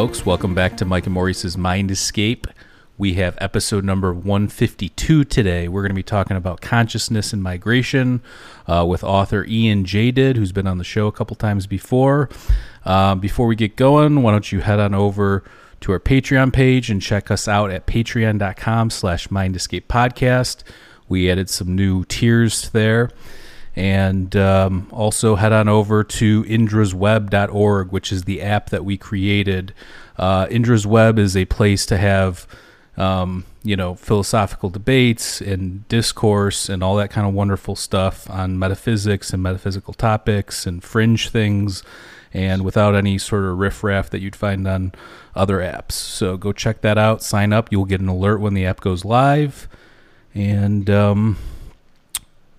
Folks, welcome back to Mike and Maurice's Mind Escape. We have episode number 152 today. We're going to be talking about consciousness and migration uh, with author Ian Jaydid, who's been on the show a couple times before. Uh, before we get going, why don't you head on over to our Patreon page and check us out at patreon.com slash mind escape podcast. We added some new tiers there. And um, also head on over to indrasweb.org, which is the app that we created. Uh, Indra's Web is a place to have, um, you know, philosophical debates and discourse and all that kind of wonderful stuff on metaphysics and metaphysical topics and fringe things, and without any sort of riffraff that you'd find on other apps. So go check that out. Sign up. You'll get an alert when the app goes live. And um,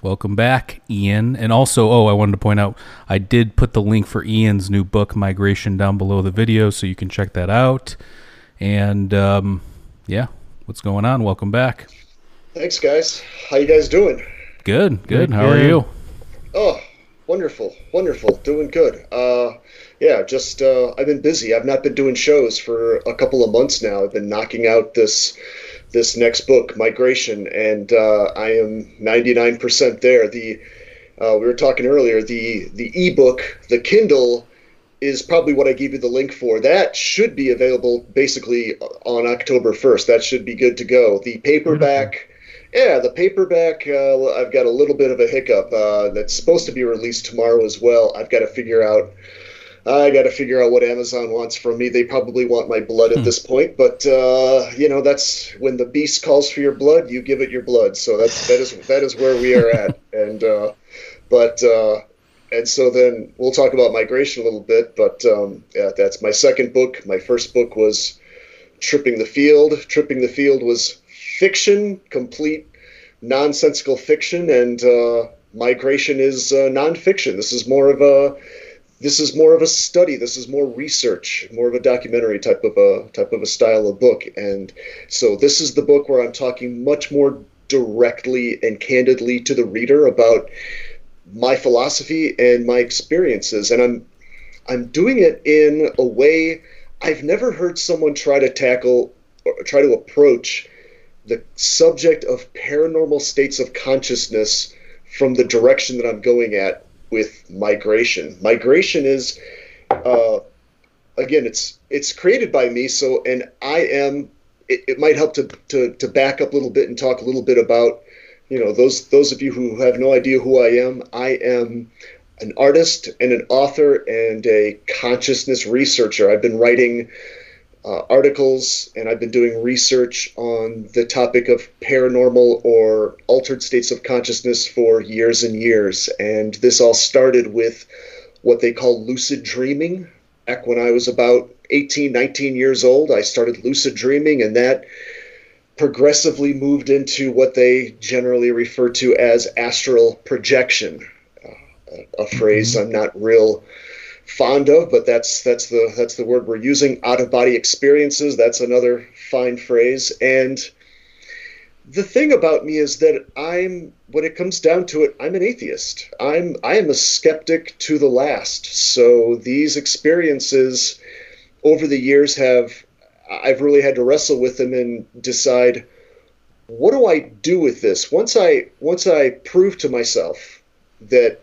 Welcome back, Ian. And also, oh, I wanted to point out I did put the link for Ian's new book, Migration, down below the video, so you can check that out. And um, yeah, what's going on? Welcome back. Thanks, guys. How you guys doing? Good, good. How are you? Oh, wonderful, wonderful. Doing good. Uh, yeah, just uh, I've been busy. I've not been doing shows for a couple of months now. I've been knocking out this this next book, Migration, and uh, I am 99% there. The uh, we were talking earlier. The the ebook, the Kindle, is probably what I gave you the link for. That should be available basically on October 1st. That should be good to go. The paperback. Yeah, the paperback. Uh, I've got a little bit of a hiccup. Uh, that's supposed to be released tomorrow as well. I've got to figure out I got to figure out what Amazon wants from me. They probably want my blood at Hmm. this point, but uh, you know that's when the beast calls for your blood, you give it your blood. So that's that is that is where we are at. And uh, but uh, and so then we'll talk about migration a little bit. But um, yeah, that's my second book. My first book was Tripping the Field. Tripping the Field was fiction, complete nonsensical fiction, and uh, migration is uh, nonfiction. This is more of a this is more of a study. This is more research more of a documentary type of a type of a style of book. And so this is the book where i'm talking much more directly and candidly to the reader about my philosophy and my experiences. And i'm i'm doing it in a way i've never heard someone try to tackle or try to approach the subject of paranormal states of consciousness from the direction that i'm going at with migration. Migration is, uh, again, it's it's created by me. So, and I am. It, it might help to, to to back up a little bit and talk a little bit about, you know, those those of you who have no idea who I am. I am an artist and an author and a consciousness researcher. I've been writing. Uh, articles and I've been doing research on the topic of paranormal or altered states of consciousness for years and years. And this all started with what they call lucid dreaming. Back when I was about 18, 19 years old, I started lucid dreaming, and that progressively moved into what they generally refer to as astral projection, uh, a, a phrase I'm not real fond of, but that's that's the that's the word we're using. Out of body experiences. That's another fine phrase. And the thing about me is that I'm when it comes down to it, I'm an atheist. I'm I am a skeptic to the last. So these experiences over the years have I've really had to wrestle with them and decide what do I do with this once I once I prove to myself that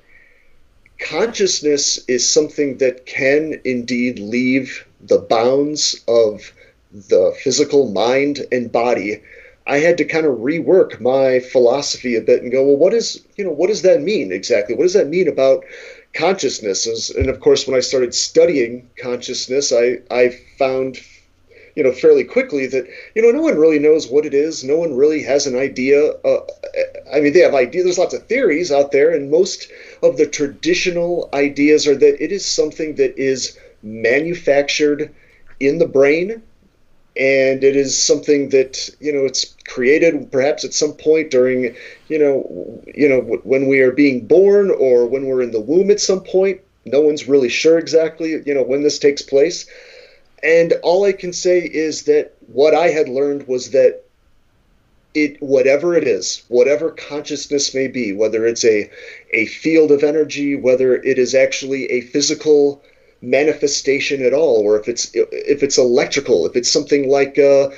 consciousness is something that can indeed leave the bounds of the physical mind and body. I had to kind of rework my philosophy a bit and go well what is you know what does that mean exactly? What does that mean about consciousness? And of course when i started studying consciousness i i found you know fairly quickly that you know no one really knows what it is. No one really has an idea uh, i mean they have ideas there's lots of theories out there and most of the traditional ideas are that it is something that is manufactured in the brain and it is something that you know it's created perhaps at some point during you know you know when we are being born or when we're in the womb at some point. No one's really sure exactly you know when this takes place and all i can say is that what i had learned was that it whatever it is whatever consciousness may be whether it's a a field of energy whether it is actually a physical manifestation at all or if it's if it's electrical if it's something like uh,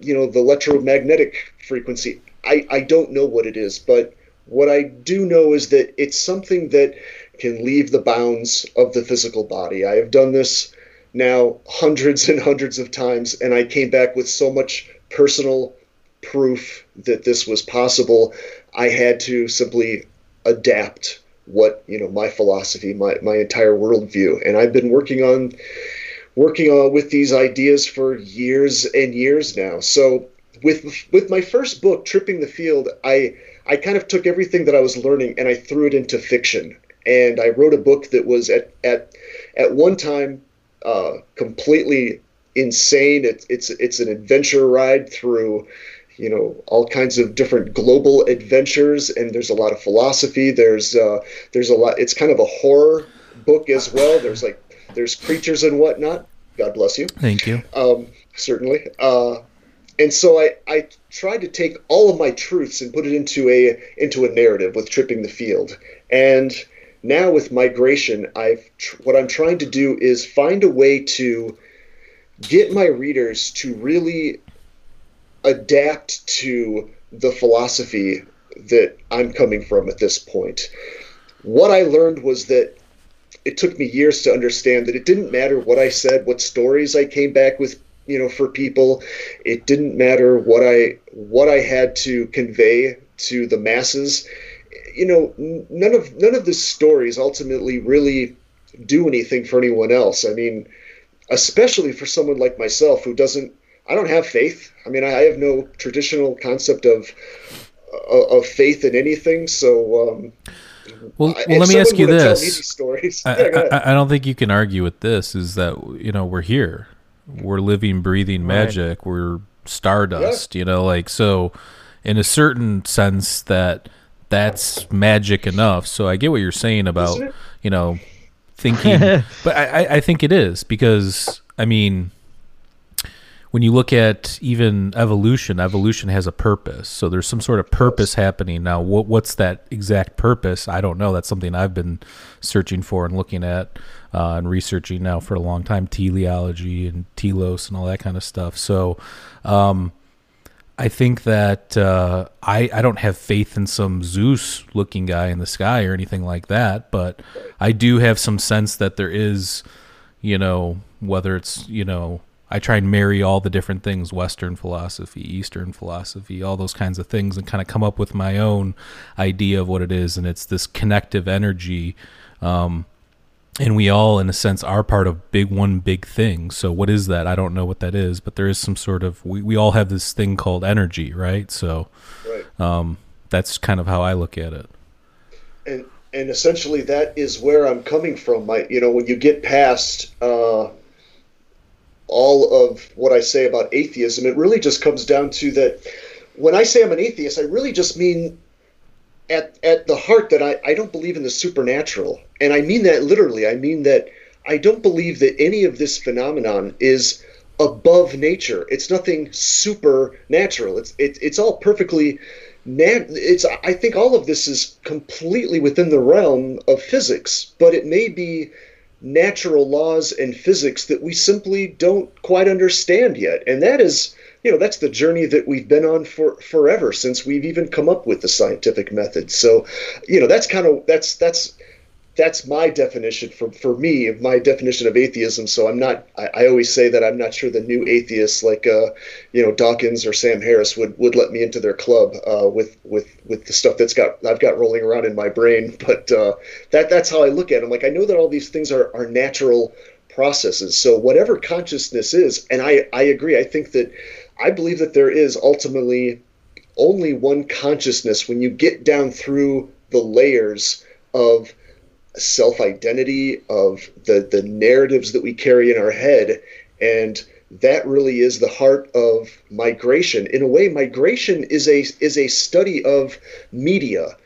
you know the electromagnetic frequency I, I don't know what it is. But what i do know is that it's something that can leave the bounds of the physical body. I have done this now hundreds and hundreds of times and i came back with so much personal proof that this was possible i had to simply adapt what you know my philosophy, my my entire worldview, and I've been working on working on with these ideas for years and years now. So with with my first book, Tripping the Field, I I kind of took everything that I was learning and I threw it into fiction, and I wrote a book that was at at at one time uh, completely insane. It, it's it's an adventure ride through you know all kinds of different global adventures and there's a lot of philosophy. There's uh, there's a lot it's kind of a horror book as well. There's like there's creatures and whatnot. God bless you. Thank you. Um, certainly. Uh, and so I, I tried to take all of my truths and put it into a into a narrative with tripping the field. And now with migration i've what i'm trying to do is find a way to get my readers to really adapt to the philosophy that I'm coming from at this point. What I learned was that it took me years to understand that it didn't matter what I said, what stories I came back with, you know, for people. It didn't matter what I what I had to convey to the masses. You know, none of none of the stories ultimately really do anything for anyone else. I mean, especially for someone like myself who doesn't I don't have faith. I mean, I, have no traditional concept of of faith in anything. So, um, well, well let me ask you this: stories, I, yeah, I, I, don't think you can argue with this. Is that you know we're here, we're living, breathing magic, right. we're stardust. Yeah. You know, like so, in a certain sense, that that's magic enough. So I get what you're saying about you know thinking, but I, I think it is because I mean when you look at even evolution, evolution has a purpose. So there's some sort of purpose happening. Now, what, what's that exact purpose? I don't know. That's something I've been searching for and looking at uh, and researching now for a long time teleology and telos and all that kind of stuff. So, um, I think that uh, I I don't have faith in some Zeus looking guy in the sky or anything like that, but I do have some sense that there is, you know, whether it's you know I try and marry all the different things Western philosophy, Eastern philosophy, all those kinds of things, and kind of come up with my own idea of what it is. And it's this connective energy. Um, and we all, in a sense, are part of big one big thing. So, what is that? I don't know what that is, but there is some sort of we, we all have this thing called energy, right? So, right. Um, that's kind of how I look at it. And and essentially, that is where I'm coming from. My, you know, when you get past. Uh, all of what I say about atheism. It really just comes down to that when I say I'm an atheist, I really just mean at, at the heart that I, I don't believe in the supernatural. And I mean that literally. I mean that I don't believe that any of this phenomenon is above nature. It's nothing supernatural. It's it, it's all perfectly nat- it's I think all of this is completely within the realm of physics, but it may be natural laws and physics that we simply don't quite understand yet. And that is, you know, that's the journey that we've been on for forever since we've even come up with the scientific method. So, you know, that's kind of that's that's that's my definition for, for me my definition of atheism. So I'm not. I, I, always say that I'm not sure the new atheists like uh, you know Dawkins or Sam Harris would, would let me into their club uh, with with with the stuff that's got I've got rolling around in my brain. But uh, that that's how I look at them. Like I know that all these things are are natural processes. So whatever consciousness is, and I I agree. I think that I believe that there is ultimately only one consciousness when you get down through the layers of self identity, of the, the narratives that we carry in our head. And that really is the heart of migration. In a way, migration is a is a study of media.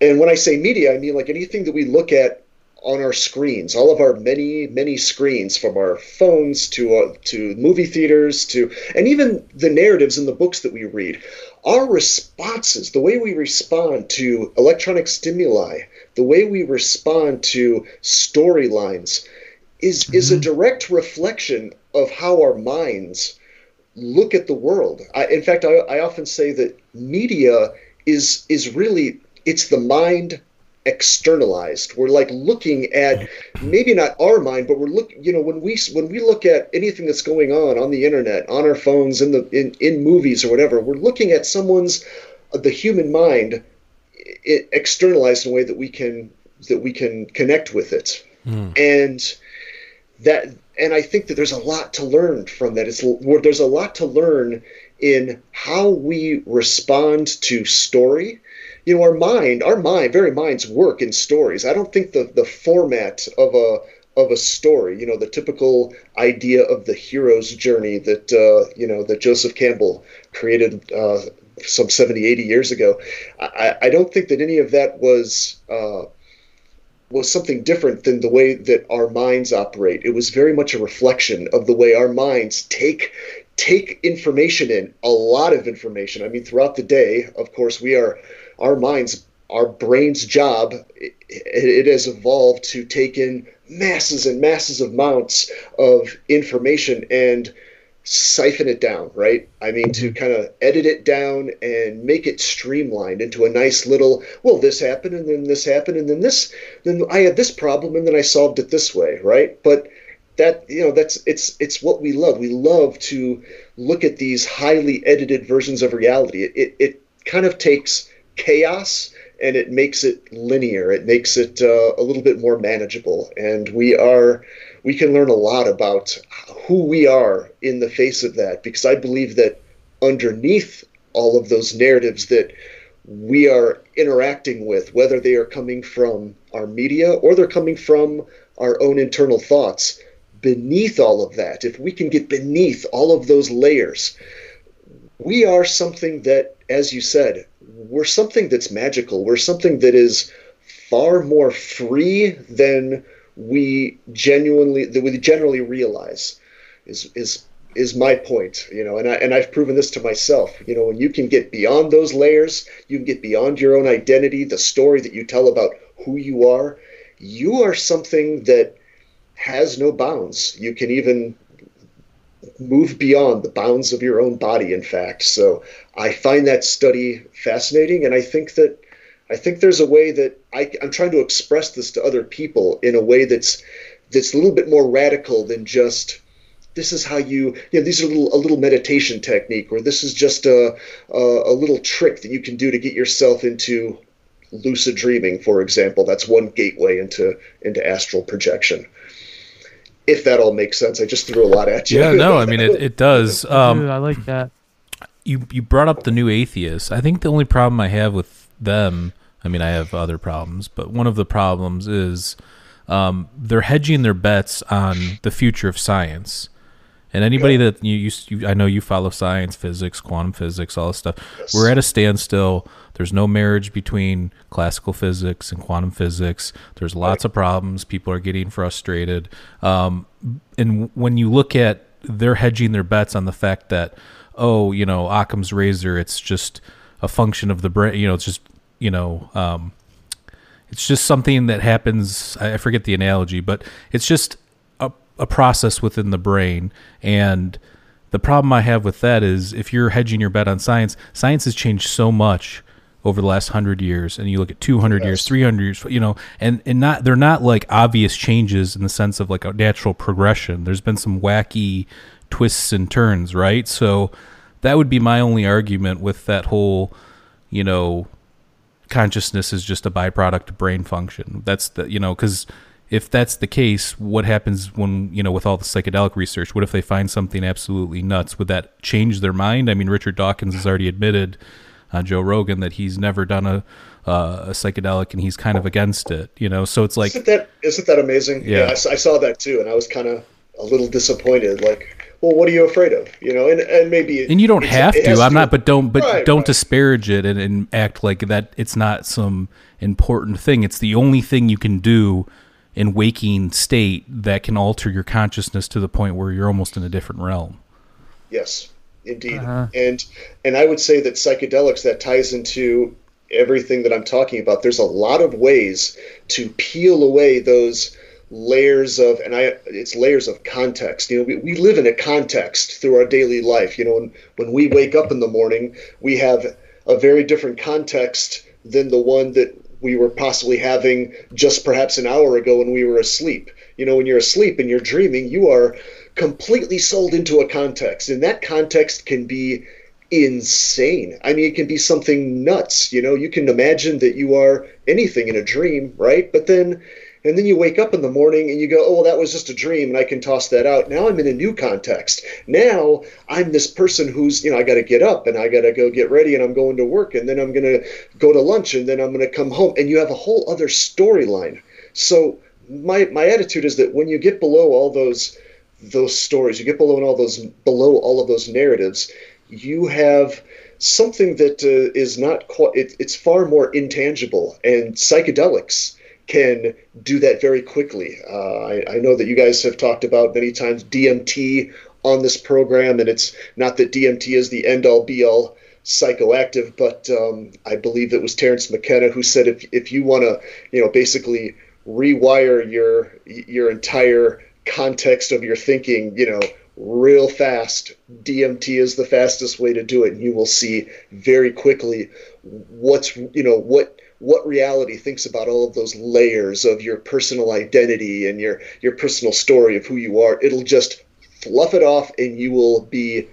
And when I say media, I mean like anything that we look at on our screens, all of our many, many screens, from our phones to uh, to movie theaters to, and even the narratives in the books that we read, our responses, the way we respond to electronic stimuli, the way we respond to storylines, is mm-hmm. is a mm-hmm. direct reflection of how our minds look at the world. I, in fact, I, I often say that media is is really it's the mind externalized. We're like looking at maybe not our mind, but we're looking. You know, when we when we look at anything that's going on on the internet, on our phones, in the in in movies or whatever, we're looking at someone's uh, the human mind it, externalized in a way that we can that we can connect with it, mm. and that and I think that there's a lot to learn from that. It's there's a lot to learn in how we respond to story you know our mind our mind very minds work in stories. I don't think the the format of a of a story you know the typical idea of the hero's journey that uh, you know that joseph campbell created uh, some 70 80 years ago i i don't think that any of that was uh, was something different than the way that our minds operate. It was very much a reflection of the way our minds take take information in a lot of information. I mean throughout the day of course we are our minds, our brain's job, it, it has evolved to take in masses and masses of amounts of information and siphon it down, right? I mean, to mm-hmm. kind of edit it down and make it streamlined into a nice little, well, this happened and then this happened and then this, then I had this problem and then I solved it this way, right? But that you know that's it's it's what we love we love to look at these highly edited versions of reality it, it, it kind of takes chaos and it makes it linear. It makes it uh, a little bit more manageable, and we are we can learn a lot about who we are in the face of that. Because I believe that underneath all of those narratives that we are interacting with, whether they are coming from our media or they're coming from our own internal thoughts, beneath all of that, if we can get beneath all of those layers, we are something that, as you said, we're something that's magical. We're something that is far more free than we genuinely that we generally realize. Is is is my point, you know, and I and I've proven this to myself. You know, when you can get beyond those layers, you can get beyond your own identity, the story that you tell about who you are. You are something that has no bounds. You can even move beyond the bounds of your own body in fact. So i find that study fascinating and i think that i think there's a way that I, i'm trying to express this to other people in a way that's that's a little bit more radical than just this is how you you know these are a little a little meditation technique or this is just a, a a little trick that you can do to get yourself into lucid dreaming for example. That's one gateway into into astral projection if that all makes sense. I just threw a lot at you. Yeah, no, I mean it, it does. Um, Dude, I like that. You you brought up the new atheists. I think the only problem I have with them, I mean, I have other problems, but one of the problems is um, they're hedging their bets on the future of science. And anybody that you, you, I know you follow science, physics, quantum physics, all this stuff. Yes. We're at a standstill. There's no marriage between classical physics and quantum physics. There's lots right. of problems. People are getting frustrated. Um, and when you look at, they're hedging their bets on the fact that, oh, you know, Occam's razor, it's just a function of the brain. You know, it's just, you know, um, it's just something that happens. I forget the analogy, but it's just a process within the brain. And the problem I have with that is if you're hedging your bet on science, science has changed so much over the last 100 years. And you look at 200 yes. years 300 years you know and and not they're not like obvious changes in the sense of like a natural progression. There's been some wacky twists and turns right? So that would be my only argument with that whole you know consciousness is just a byproduct of brain function. That's the you know cuz if that's the case, what happens when you know with all the psychedelic research? What if they find something absolutely nuts? Would that change their mind? I mean, Richard Dawkins has already admitted on Joe Rogan that he's never done a uh, a psychedelic and he's kind of against it. You know, so it's like isn't that isn't that amazing? Yeah, I, I saw that too, and I was kind of a little disappointed. Like, well, what are you afraid of? You know, and and maybe and you don't have to. I'm not, but don't, but Right, don't right. disparage it and, and act like that. It's not some important thing. It's the only thing you can do in waking state that can alter your consciousness to the point where you're almost in a different realm. Yes, indeed. Uh-huh. And and I would say that psychedelics that ties into everything that I'm talking about. There's a lot of ways to peel away those layers of and I it's layers of context. You know, we, we live in a context through our daily life. You know, when when we wake up in the morning, we have a very different context than the one that we were possibly having just perhaps an hour ago when we were asleep. You know, when you're asleep and you're dreaming, you are completely sold into a context, and that context can be insane. I mean, it can be something nuts. You know, you can imagine that you are anything in a dream, right? But then, and then you wake up in the morning and you go, oh, well, that was just a dream, and I can toss that out. Now I'm in a new context. Now I'm this person who's, you know, I got to get up and I got to go get ready and I'm going to work and then I'm going to go to lunch and then I'm going to come home. And you have a whole other storyline. So, my, my attitude is that when you get below all those those stories, you get below all those below all of those narratives, you have something that uh, is not quite. It, it's far more intangible, and psychedelics can do that very quickly. Uh, I, I know that you guys have talked about many times DMT on this program, and it's not that DMT is the end all be all psychoactive, but um, I believe it was Terence McKenna who said if if you want to, you know, basically rewire your your entire context of your thinking, you know, real fast. DMT is the fastest way to do it, and you will see very quickly what's you know what what reality thinks about all of those layers of your personal identity and your your personal story of who you are. It'll just fluff it off, and you will be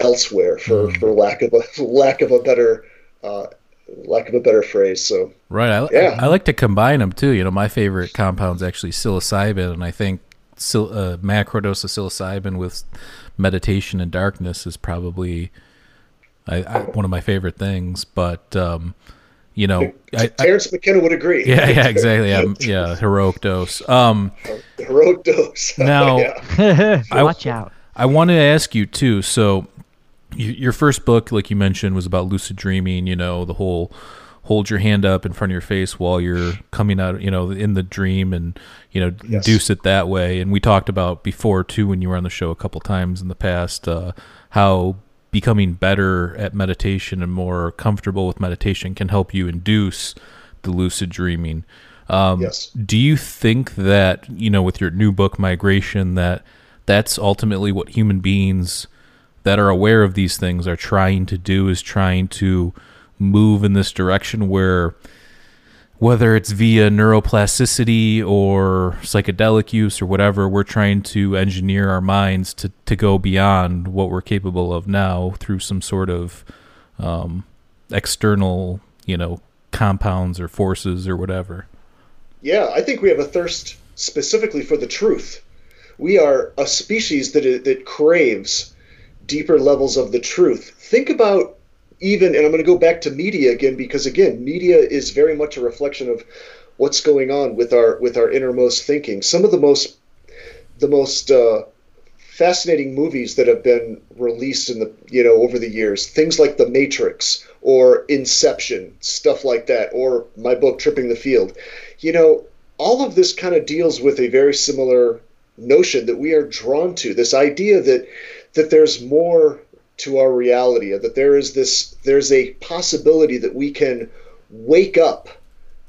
elsewhere, for for lack of a lack of a better. Uh, lack of a better phrase so Right. I, Yeah. I like to combine them too. You know, my favorite compound is actually psilocybin, and I think sil- uh, macrodose of psilocybin with meditation and darkness is probably I, I, one of my favorite things. But um, you know, I, I, McKenna would agree. yeah, yeah, exactly. Yeah, yeah, heroic dose. Um, Heroic dose. Now- yeah. Watch out. I wanted to ask you too. So, you, your first book, like you mentioned, was about lucid dreaming. You know, the whole hold your hand up in front of your face while you're coming out, you know, in the dream, and you know, Yes. induce it that way. And we talked about before too when you were on the show a couple times in the past uh, how becoming better at meditation and more comfortable with meditation can help you induce the lucid dreaming. Um, Yes. do you think that you know with your new book migration that that's ultimately what human beings that are aware of these things are trying to do is trying to move in this direction where whether it's via neuroplasticity or psychedelic use or whatever we're trying to engineer our minds to, to go beyond what we're capable of now through some sort of um, external you know compounds or forces or whatever Yeah, I think we have a thirst specifically for the truth. We are a species that that craves deeper levels of the truth. Think about even, and I'm going to go back to media again because again, media is very much a reflection of what's going on with our with our innermost thinking. Some of the most the most uh, fascinating movies that have been released in the you know over the years things like the matrix or inception stuff like that or my book tripping the field you know all of this kind of deals with a very similar notion that we are drawn to this idea that that there's more to our reality that there is this there's a possibility that we can wake up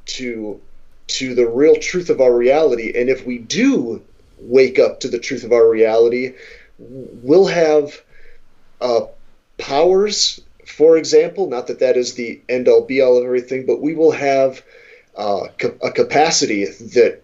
to to the real truth of our reality. And if we do wake up to the truth of our reality we'll have uh, powers. For example not that that is the end all be all of everything but we will have uh, a capacity that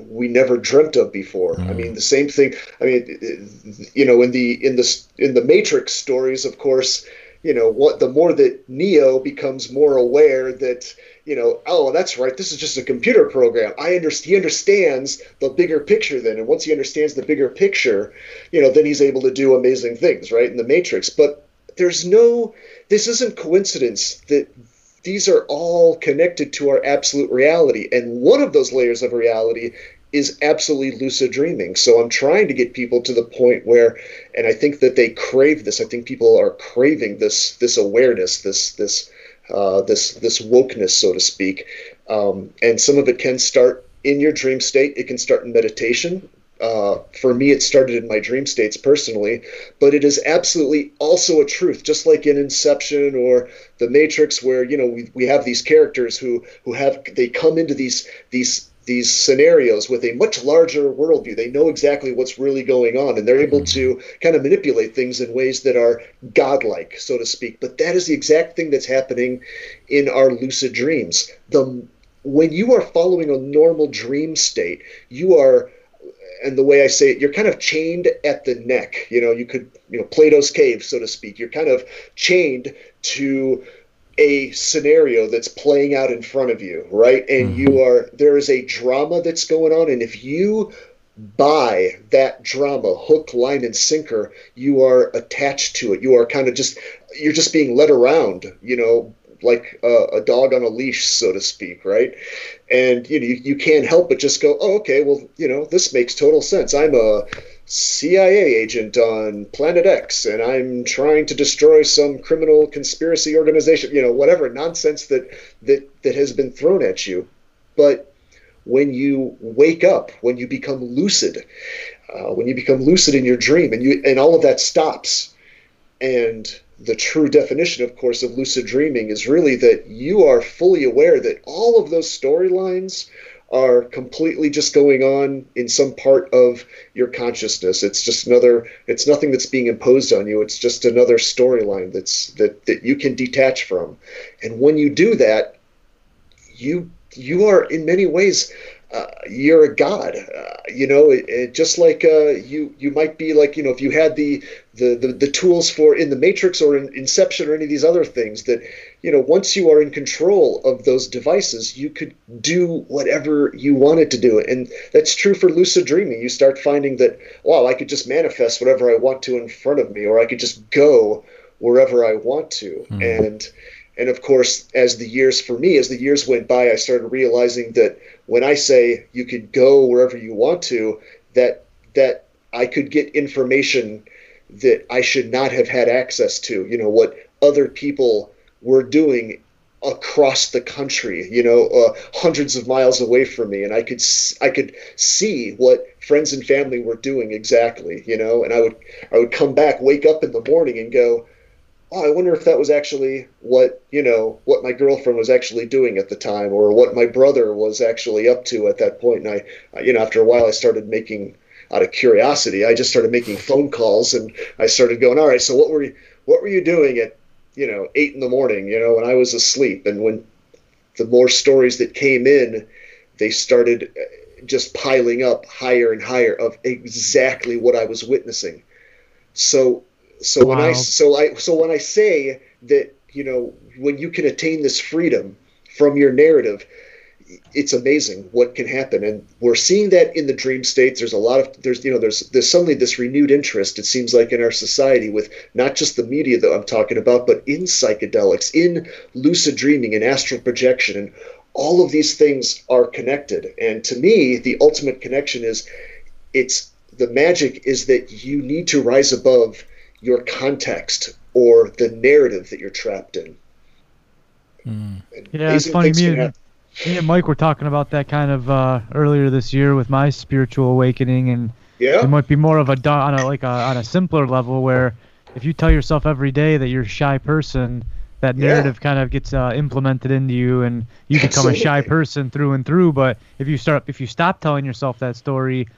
we never dreamt of before. I mean, mm. the same thing. I mean, you know, in the in the in the Matrix stories, of course, you know, what the more that Neo becomes more aware that you know, oh, that's right, this is just a computer program. I understand. He understands the bigger picture then, and once he understands the bigger picture, you know, then he's able to do amazing things, right? In the Matrix, but there's no this isn't coincidence that these are all connected to our absolute reality and one of those layers of reality is absolutely lucid dreaming. So i'm trying to get people to the point where and i think that they crave this. I think people are craving this this awareness this this uh, this this wokeness so to speak. Um, and some of it can start in your dream state. It can start in meditation uh, for me, it started in my dream states personally, but it is absolutely also a truth, just like in Inception or The Matrix, where you know we, we have these characters who who have they come into these these these scenarios with a much larger worldview. They know exactly what's really going on, and they're able to kind of manipulate things in ways that are godlike, so to speak. But that is the exact thing that's happening in our lucid dreams. The when you are following a normal dream state, you are and the way I say it, you're kind of chained at the neck. You know, you could, you know, Plato's cave, so to speak. You're kind of chained to a scenario that's playing out in front of you, right? And mm-hmm. you are there is a drama that's going on, and if you buy that drama hook line and sinker you are attached to it you are kind of just you're just being led around you know like a, dog on a leash, so to speak, right? And you know, you, you can't help but just go, oh, okay, well, you know, this makes total sense. I'm a CIA agent on Planet X, and I'm trying to destroy some criminal conspiracy organization. You know, whatever nonsense that that that has been thrown at you. But when you wake up, when you become lucid, uh, when you become lucid in your dream, and you and all of that stops, and the true definition, of course, of lucid dreaming is really that you are fully aware that all of those storylines are completely just going on in some part of your consciousness. It's just another it's nothing that's being imposed on you. It's just another storyline that's that that you can detach from. And when you do that, you you are in many ways uh, you're a god. Uh, you know, it, it, just like uh, you you might be like you know if you had the, the the the tools for in the Matrix or in Inception or any of these other things that you know once you are in control of those devices, you could do whatever you wanted to do, and that's true for lucid dreaming. You start finding that wow, I could just manifest whatever I want to in front of me, or I could just go wherever I want to, mm. and and of course, as the years for me, as the years went by, I started realizing that when I say you could go wherever you want to, that that I could get information that I should not have had access to. You know what other people were doing across the country. You know, uh, hundreds of miles away from me, and I could I could see what friends and family were doing exactly. You know, and I would I would come back, wake up in the morning, and go oh, I wonder if that was actually what you know what my girlfriend was actually doing at the time, or what my brother was actually up to at that point. And I, you know, after a while, I started making out of curiosity. I just started making phone calls, and I started going, all right, so what were you what were you doing at you know eight in the morning? You know, when I was asleep, and when the more stories that came in, they started uh, just piling up higher and higher of exactly what I was witnessing. So so wow. when I so I so when I say that you know when you can attain this freedom from your narrative, it's amazing what can happen and we're seeing that in the dream states there's a lot of there's you know there's there's suddenly this renewed interest it seems like in our society with not just the media that i'm talking about but in psychedelics in lucid dreaming and astral projection and all of these things are connected and to me the ultimate connection is it's the magic is that you need to rise above your context or the narrative that you're trapped in. Mm. Yeah, it's funny. Me and, Mike were talking about that kind of uh, earlier this year with my spiritual awakening, and yeah. it might be more of a on a like a, on a simpler level where if you tell yourself every day that you're a shy person, that narrative yeah. kind of gets uh, implemented into you, and you become Absolutely. a shy person through and through. But if you start, if you stop telling yourself that story,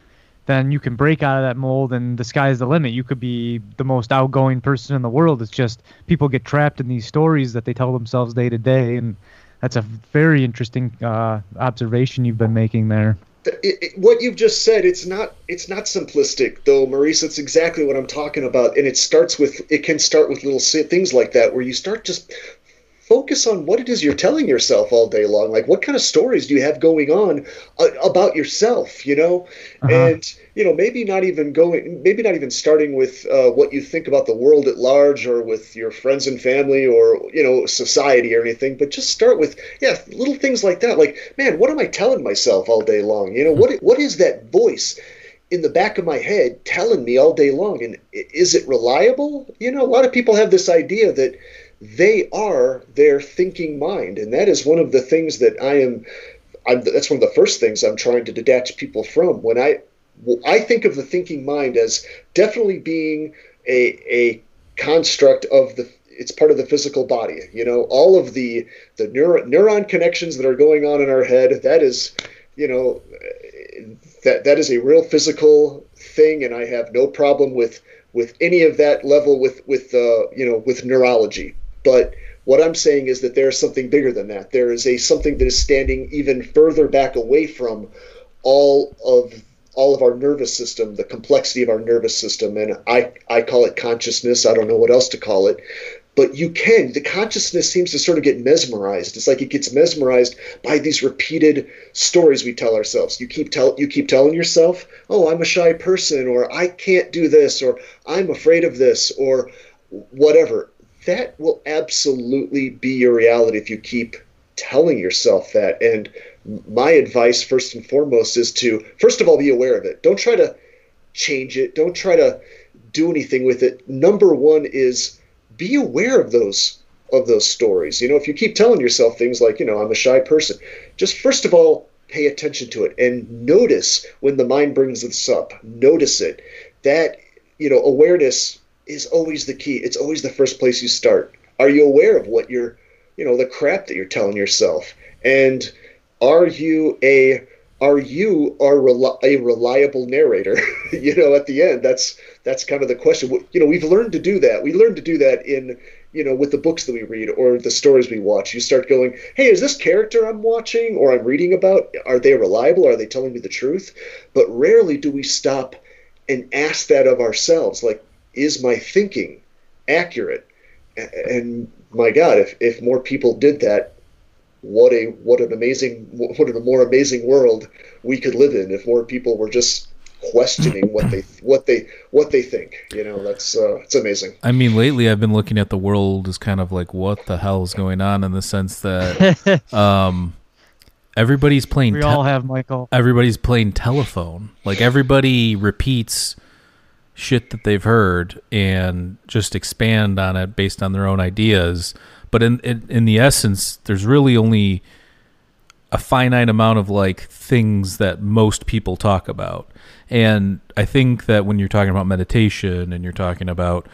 then you can break out of that mold and the sky's the limit. You could be the most outgoing person in the world. It's just people get trapped in these stories that they tell themselves day to day. And that's a very interesting uh, observation you've been making there. It, it, what you've just said, it's not it's not simplistic though, Maurice. It's exactly what I'm talking about, and it starts with it can start with little things like that, where you start just focus on what it is you're telling yourself all day long. Like, what kind of stories do you have going on uh, about yourself, you know? Uh-huh. And, you know, maybe not even going, maybe not even starting with uh, what you think about the world at large or with your friends and family or, you know, society or anything, but just start with, yeah, little things like that. Like, man, what am I telling myself all day long? You know, what what is that voice? in the back of my head telling me all day long and is it reliable you know a lot of people have this idea that they are their thinking mind, and that is one of the things that I am. I'm, that's one of the first things I'm trying to detach people from. When I well, I think of the thinking mind as definitely being a a construct of the it's part of the physical body you know all of the the neuron neuron connections that are going on in our head that is you know that that is a real physical thing and i have no problem with with any of that level with with uh, you know with neurology but what I'm saying is that there is something bigger than that. There is a something that is standing even further back away from all of all of our nervous system, the complexity of our nervous system, and I I call it consciousness. I don't know what else to call it, but you can. The consciousness seems to sort of get mesmerized. It's like it gets mesmerized by these repeated stories we tell ourselves. You keep tell you keep telling yourself, "Oh, I'm a shy person," or "I can't do this," or "I'm afraid of this," or whatever that will absolutely be your reality if you keep telling yourself that. And my advice, first and foremost, is to, first of all, be aware of it. Don't try to change it, don't try to do anything with it. Number one is be aware of those of those stories. You know, if you keep telling yourself things like, you know, I'm a shy person, just first of all, pay attention to it and notice when the mind brings this up. Notice it. That, you know, awareness is always the key. It's always the first place you start. Are you aware of what you're, you know, the crap that you're telling yourself? And are you a are you are a reliable narrator? you know, at the end, that's that's kind of the question. You know, we've learned to do that. We learned to do that in you know with the books that we read or the stories we watch. You start going, hey, is this character I'm watching or I'm reading about are they reliable? Are they telling me the truth? But rarely do we stop and ask that of ourselves. Like, is my thinking accurate? And my God, if, if more people did that, what a what an amazing what a more amazing world we could live in if more people were just questioning what they what they what they think. You know, that's uh, it's amazing. I mean, lately I've been looking at the world as kind of like what the hell is going on in the sense that um, everybody's playing. We te- all have Michael. Everybody's playing telephone. Like everybody repeats shit that they've heard and just expand on it based on their own ideas. But in in, in the essence, there's really only a finite amount of like things that most people talk about. And I think that when you're talking about meditation and you're talking about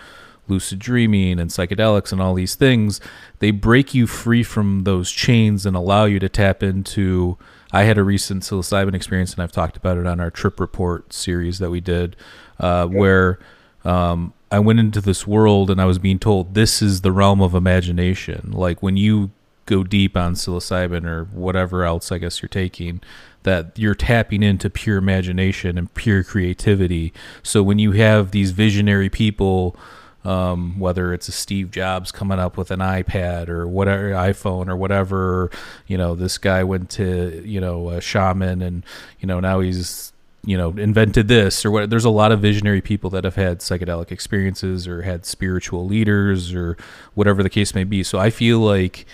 lucid dreaming and psychedelics and all these things, they break you free from those chains and allow you to tap into. I had a recent psilocybin experience, and I've talked about it on our trip report series that we did, uh, where um, I went into this world and I was being told this is the realm of imagination. Like when you go deep on psilocybin or whatever else I guess you're taking, that you're tapping into pure imagination and pure creativity. So when you have these visionary people, um, whether it's a Steve Jobs coming up with an iPad or whatever iPhone or whatever, you know, this guy went to you know a shaman and you know now he's you know invented this or what there's a lot of visionary people that have had psychedelic experiences or had spiritual leaders or whatever the case may be. So i feel like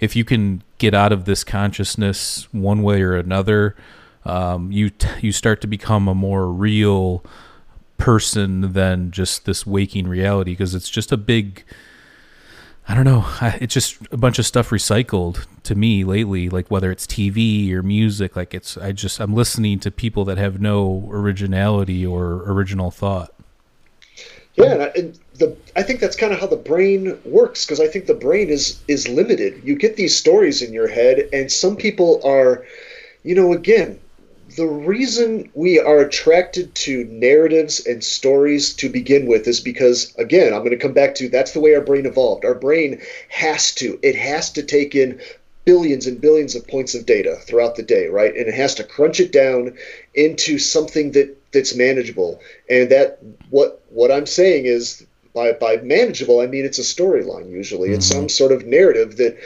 if you can get out of this consciousness one way or another um, you t- you start to become a more real person than just this waking reality because it's just a big I don't know. It's just a bunch of stuff recycled to me lately, like whether it's TV or music. Like it's, I just, I'm listening to people that have no originality or original thought. Yeah, and the I think that's kind of how the brain works because I think the brain is is limited. You get these stories in your head, and some people are, you know, again, the reason we are attracted to narratives and stories to begin with is because again i'm going to come back to that's the way our brain evolved our brain has to it has to take in billions and billions of points of data throughout the day right and it has to crunch it down into something that that's manageable and that what what i'm saying is by by manageable, I mean it's a storyline. Usually, mm-hmm. it's some sort of narrative that.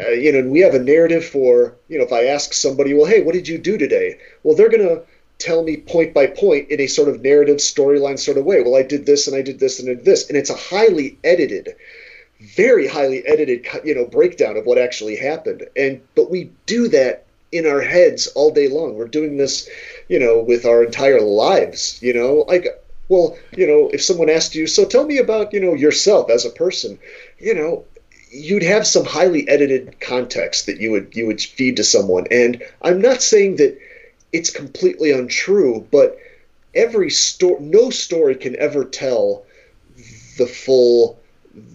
Uh, you know, and we have a narrative for, you know, if I ask somebody, well, hey, what did you do today? Well, they're going to tell me point by point in a sort of narrative storyline sort of way. Well, I did this and I did this and I did this. And it's a highly edited, very highly edited, you know, breakdown of what actually happened. And, but we do that in our heads all day long. We're doing this, you know, with our entire lives, you know, like, well, you know, if someone asked you, so tell me about, you know, yourself as a person, you know, you'd have some highly edited context that you would you would feed to someone. And I'm not saying that it's completely untrue, but every story, no story can ever tell the full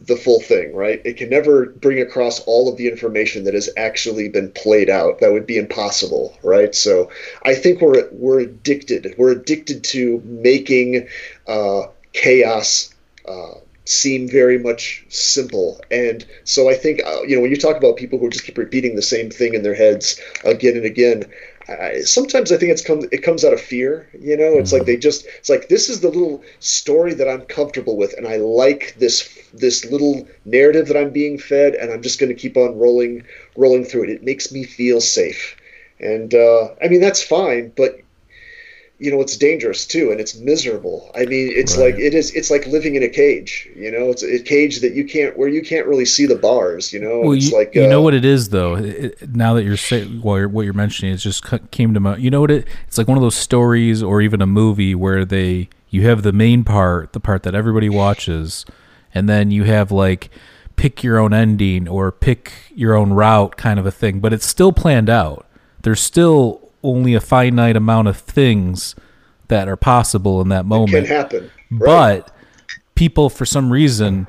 the full thing, right? It can never bring across all of the information that has actually been played out. That would be impossible, right? So I think we're we're addicted. We're addicted to making uh, chaos uh, seem very much simple. And so I think uh, you know when you talk about people who just keep repeating the same thing in their heads again and again, I, sometimes I think it's come it comes out of fear. You know, it's mm-hmm. like they just it's like this is the little story that I'm comfortable with, and I like this this little narrative that I'm being fed, and I'm just going to keep on rolling rolling through it. It makes me feel safe, and uh, I mean that's fine, but you know it's dangerous too and it's miserable. I mean it's right. like it is it's like living in a cage you know? It's a cage that you can't where you can't really see the bars you know? Well, it's you, like you uh, know what it is though? It, now that you're saying well, what you're mentioning it just came to my you know what it it's like one of those stories or even a movie where they you have the main part the part that everybody watches and then you have like pick your own ending or pick your own route kind of a thing but it's still planned out. There's still only a finite amount of things that are possible in that moment. It can happen. Right. But people, for some reason,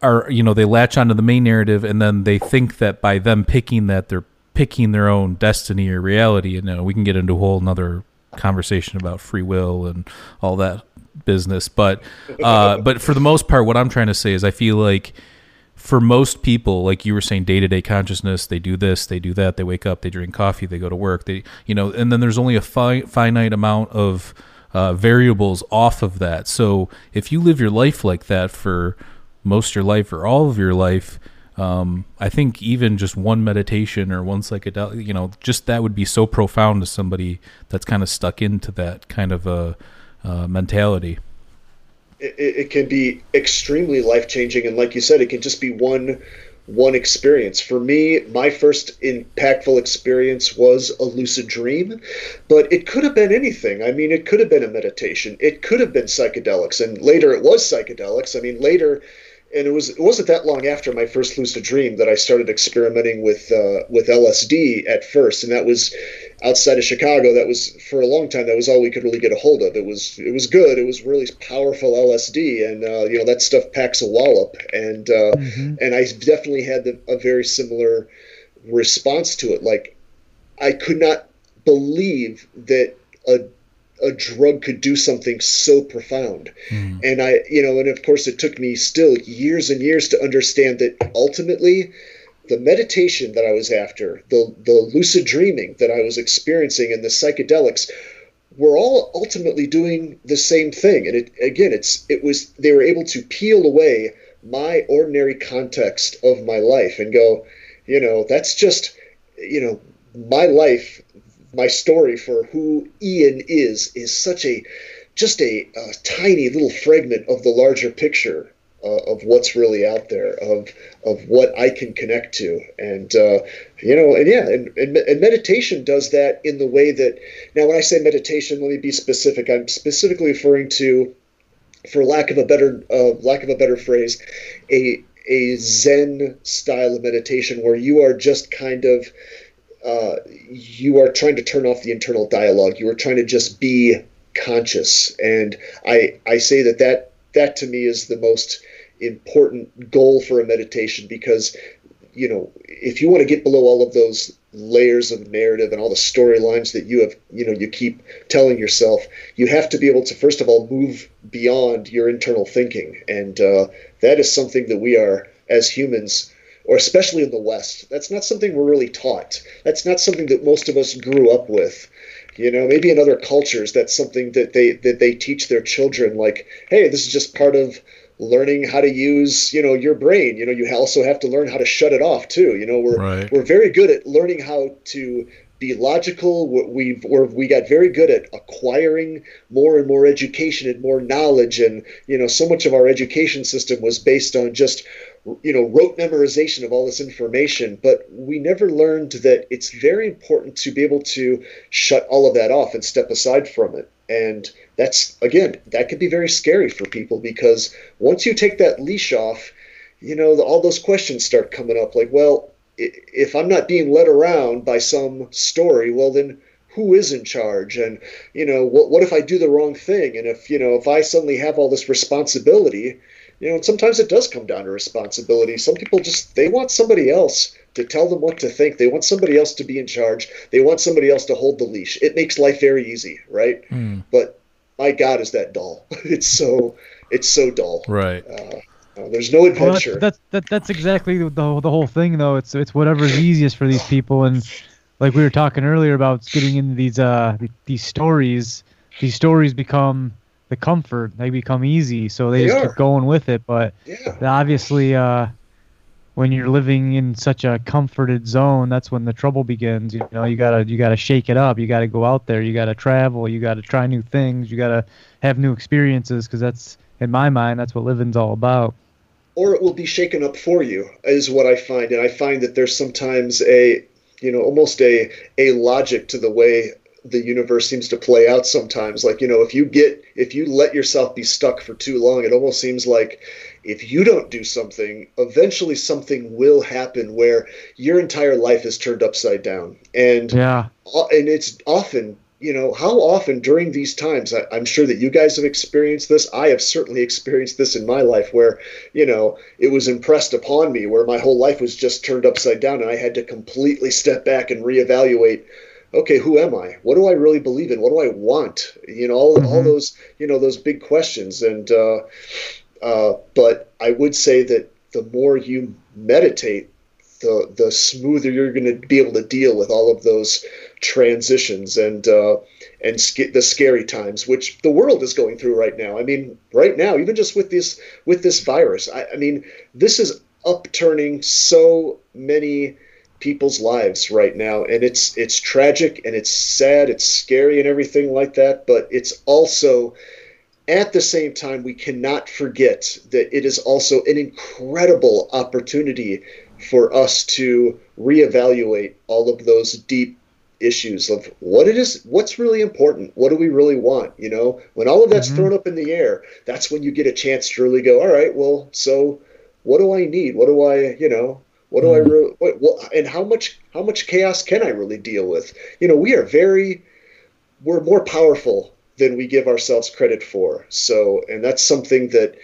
are you know they latch onto the main narrative and then they think that by them picking that they're picking their own destiny or reality. And you know, we can get into a whole another conversation about free will and all that business. But uh, but for the most part, what I'm trying to say is I feel like for most people, like you were saying, day to day consciousness, they do this, they do that, they wake up, they drink coffee, they go to work, they, you know, and then there's only a fi- finite amount of uh, variables off of that. So if you live your life like that for most of your life or all of your life, um, I think even just one meditation or one psychedelic, you know, just that would be so profound to somebody that's kind of stuck into that kind of a uh, mentality it, it can be extremely life changing, and like you said, it can just be one one experience. For me, my first impactful experience was a lucid dream, but it could have been anything. I mean, it could have been a meditation, it could have been psychedelics, and later it was psychedelics. I mean, later and it was it wasn't that long after my first lucid dream that I started experimenting with uh, with LSD at first, and that was outside of Chicago. That was for a long time. That was all we could really get a hold of. It was it was good. It was really powerful LSD, and uh, you know that stuff packs a wallop. And uh, mm-hmm. and I definitely had the, a very similar response to it. Like I could not believe that a a drug could do something so profound. Mm. And I, you know, and of course, it took me still years and years to understand that ultimately, the meditation that I was after, the the lucid dreaming that I was experiencing, and the psychedelics were all ultimately doing the same thing. And it again, it's it was they were able to peel away my ordinary context of my life and go, you know, that's just, you know, my life my story for who Ian is is such a just a, a tiny little fragment of the larger picture uh, of what's really out there, of of what I can connect to, and uh, you know, and yeah, and, and, and, meditation does that in the way that now, when I say meditation, let me be specific. I'm specifically referring to, for lack of a better uh, lack of a better phrase, a a Zen style of meditation where you are just kind of uh, you are trying to turn off the internal dialogue. You are trying to just be conscious, and I I say that that that to me is the most important goal for a meditation because you know if you want to get below all of those layers of narrative and all the storylines that you have you know you keep telling yourself you have to be able to first of all move beyond your internal thinking and uh, that is something that we are as humans or especially in the West. That's not something we're really taught. That's not something that most of us grew up with. You know, maybe in other cultures, that's something that they that they teach their children. Like, hey, this is just part of learning how to use you know your brain. You know you also have to learn how to shut it off too. You know we're Right. we're very good at learning how to be logical. We- we've we got very good at acquiring more and more education and more knowledge. And you know so much of our education system was based on just you know rote memorization of all this information. But we never learned that it's very important to be able to shut all of that off and step aside from it and that's again that could be very scary for people because once you take that leash off you know all those questions start coming up like well if i'm not being led around by some story well then who is in charge? And you know what, what if i do the wrong thing? And if you know if i suddenly have all this responsibility you know sometimes it does come down to responsibility. Some people just they want somebody else to tell them what to think they want somebody else to be in charge they want somebody else to hold the leash it makes life very easy right Hmm. but my god is that dull it's so it's so dull Right. uh, uh, there's no Well, that's, adventure that's that, that's exactly the the whole thing though. It's it's whatever's easiest for these people, and like we were talking earlier about getting into these uh these stories. These stories become the comfort. They become easy, so they, They just are. keep going with it. But yeah obviously, uh, when you're living in such a comforted zone, that's when the trouble begins. You know, you gotta you gotta shake it up. You gotta go out there. You gotta travel. You gotta try new things. You gotta have new experiences because that's in my mind that's what living's all about. or it will be shaken up for you is what i find and i find that there's sometimes a you know almost a a logic to the way the universe seems to play out sometimes like you know if you get if you let yourself be stuck for too long it almost seems like if you don't do something eventually something will happen where your entire life is turned upside down. And Yeah. and it's often you know how often during these times I, i'm sure that you guys have experienced this. I have certainly experienced this in my life where you know it was impressed upon me where my whole life was just turned upside down and i had to completely step back and reevaluate okay who am i? What do i really believe in? What do i want? You know all, all Mhm. those you know those big questions. And uh, uh, but i would say that the more you meditate the the smoother you're going to be able to deal with all of those transitions and uh, and sc- the scary times which the world is going through right now. I mean, right now, even just with this with this virus, I, I mean, this is upturning so many people's lives right now, and it's it's tragic and it's sad, it's scary and everything like that. But it's also at the same time, we cannot forget that it is also an incredible opportunity for us to reevaluate all of those deep issues of what it is what's really important what do we really want you know? When all of that's Mhm. thrown up in the air that's when you get a chance to really go all right well so what do i need? What do i you know what do i really what, what, and how much how much chaos can i really deal with? You know we are very we're more powerful than we give ourselves credit for so and that's something that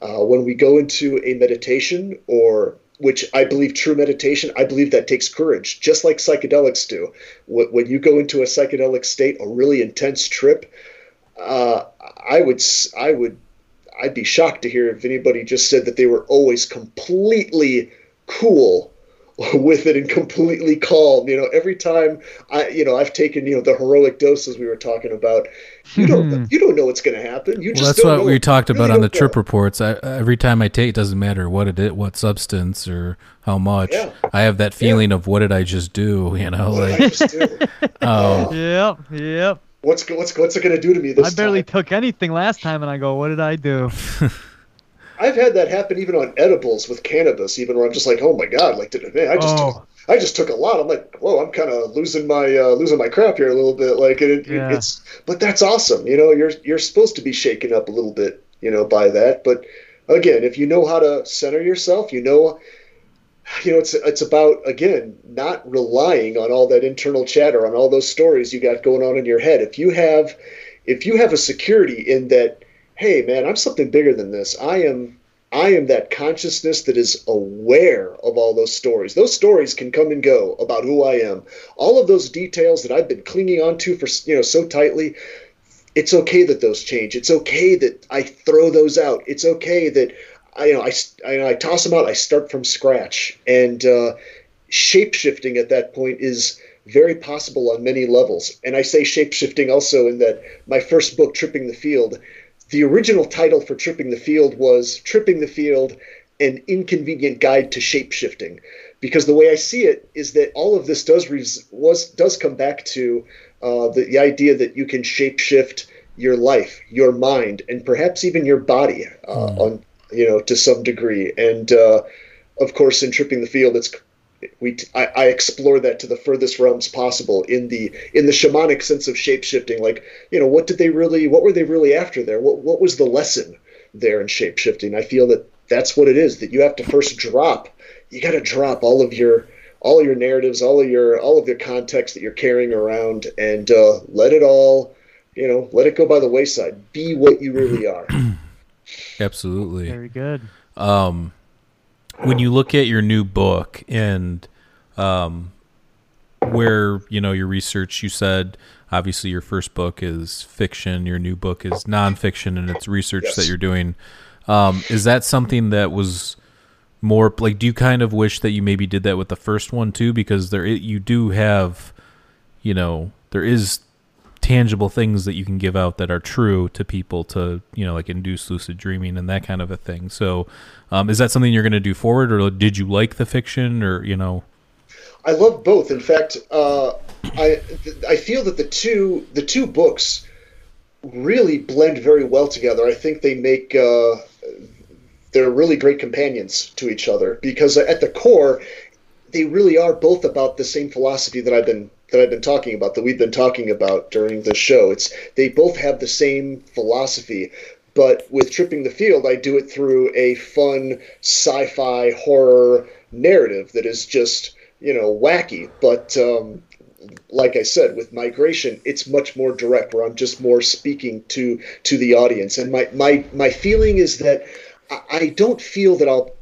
uh, when we go into a meditation or which I believe true meditation, I believe that takes courage, just like psychedelics do. When you go into a psychedelic state, a really intense trip, uh, I would, I would, I'd be shocked to hear if anybody just said that they were always completely cool with it and completely calm. You know, every time I, you know, I've taken you know the heroic doses we were talking about. You don't, hmm. you don't know what's going to happen. You Well, just that's don't what know. we talked about really on the trip know. reports. I, every time I take, it doesn't matter what it is, what substance or how much. Yeah. I have that feeling of what did I just do? You know, What like I just do? oh, Yep. Yep. What's what's what's it going to do to me this time? I barely time? took anything last time, and I go, "What did I do?" I've had that happen even on edibles with cannabis, even where I'm just like, oh my god, like did man, I just Oh. took, I just took a lot. I'm like, whoa, I'm kind of losing my uh, losing my crap here a little bit. Like it, Yeah. it's, but that's awesome. You know, you're you're supposed to be shaken up a little bit, you know, by that. But again, if you know how to center yourself, you know, you know, it's it's about again not relying on all that internal chatter, on all those stories you got going on in your head. If you have, if you have a security in that, hey man, I'm something bigger than this. I am I am that consciousness that is aware of all those stories. Those stories can come and go about who I am. All of those details that I've been clinging on to for you know so tightly. It's okay that those change. It's okay that I throw those out. It's okay that I you know I I, I toss them out. I start from scratch and uh, shape shifting at that point is very possible on many levels. And I say shape shifting also in that my first book, Tripping the Field, the original title for Tripping the Field was Tripping the Field An Inconvenient Guide to Shapeshifting. Because the way I see it is that all of this does res- was does come back to uh, the, the idea that you can shapeshift your life, your mind, and perhaps even your body uh, mm. on you know to some degree. And uh, of course, in tripping the field, it's we I, I, explore that to the furthest realms possible in the in the shamanic sense of shapeshifting. Like you know, what did they really? What were they really after there? What what was the lesson there in shapeshifting? I feel that that's what it is. That you have to first drop. You got to drop all of your all of your narratives, all of your all of your context that you're carrying around, and uh, let it all you know, let it go by the wayside. Be what you really are. Absolutely. Very good. Um, when you look at your new book and um, where you know your research, you said obviously your first book is fiction, your new book is nonfiction, and it's research yes. that you're doing. Um, is that something that was more like? Do you kind of wish that you maybe did that with the first one too? Because there, you do have, you know, there is tangible things that you can give out that are true to people to you know like induce lucid dreaming and that kind of a thing. So um, is that something you're going to do forward or did you like the fiction or you know? I love both. In fact uh, i i feel that the two the two books really blend very well together. I think they make uh, they're really great companions to each other because at the core they really are both about the same philosophy that i've been that I've been talking about, that we've been talking about during the show. It's they both have the same philosophy, but with Tripping the Field, I do it through a fun sci-fi horror narrative that is just you know wacky. But um, like I said, with migration, it's much more direct, where I'm just more speaking to to the audience. And my my my feeling is that I don't feel that I'll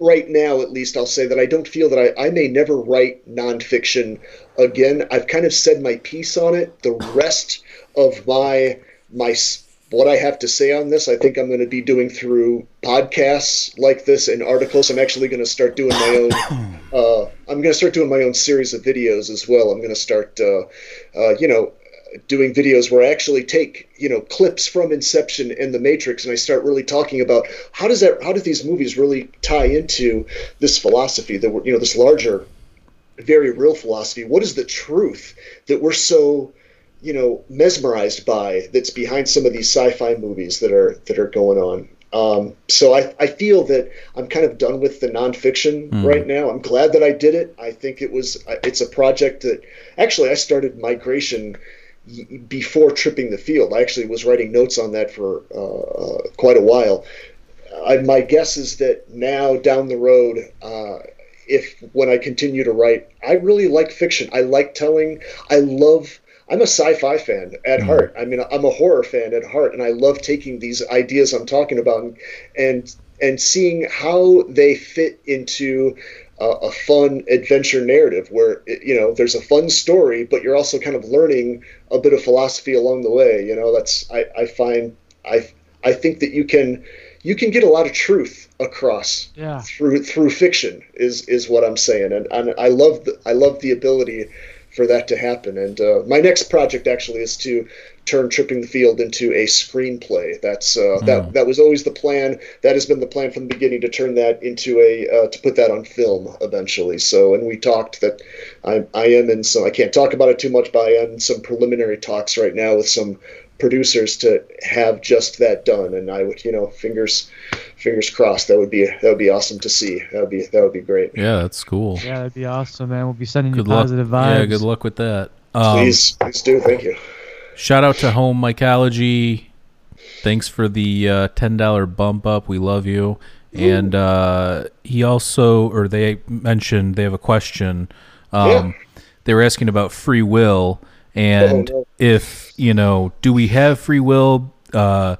right now, at least, I'll say that I don't feel that I, I may never write nonfiction again. I've kind of said my piece on it. The rest of my my what I have to say on this, I think I'm going to be doing through podcasts like this and articles. I'm actually going to start doing my own. Uh, I'm going to start doing my own series of videos as well. I'm going to start, uh, uh, you know, doing videos where I actually take you know clips from Inception and The Matrix, and I start really talking about how does that how do these movies really tie into this philosophy that we're you know this larger, very real philosophy. What is the truth that we're so you know mesmerized by that's behind some of these sci-fi movies that are that are going on? Um, so I, I feel that I'm kind of done with the nonfiction mm. right now. I'm glad that I did it. I think it was it's a project that actually I started migration before tripping the field. I actually was writing notes on that for uh, quite a while. I, my guess is that now down the road, uh, if when I continue to write, I really like fiction. I like telling. I love. I'm a sci-fi fan at mm heart. I mean, I'm a horror fan at heart, and I love taking these ideas I'm talking about and and, and seeing how they fit into a fun adventure narrative where you know there's a fun story, but you're also kind of learning a bit of philosophy along the way. You know, that's I, I find I I think that you can you can get a lot of truth across yeah. through through fiction is is what I'm saying, and, and I love the, I love the ability for that to happen. And uh, my next project actually is to turn Tripping the Field into a screenplay. That's uh, mm. that that was always the plan. That has been the plan from the beginning to turn that into a uh, to put that on film eventually. So, and we talked that I I am in some. I can't talk about it too much, but I am in some preliminary talks right now with some producers to have just that done. And I would, you know, fingers fingers crossed. That would be that would be awesome to see. That would be that would be great. Yeah, that's cool. Yeah, that'd be awesome, man. We'll be sending good you positive luck. vibes. Yeah, good luck with that. Um, please, please do. Thank you. Shout out to Home Mycology. Thanks for the uh, ten dollar bump up. We love you. And uh, he also, or they mentioned they have a question. Um, yeah. They were asking about free will and oh, no. if you know, do we have free will? Uh,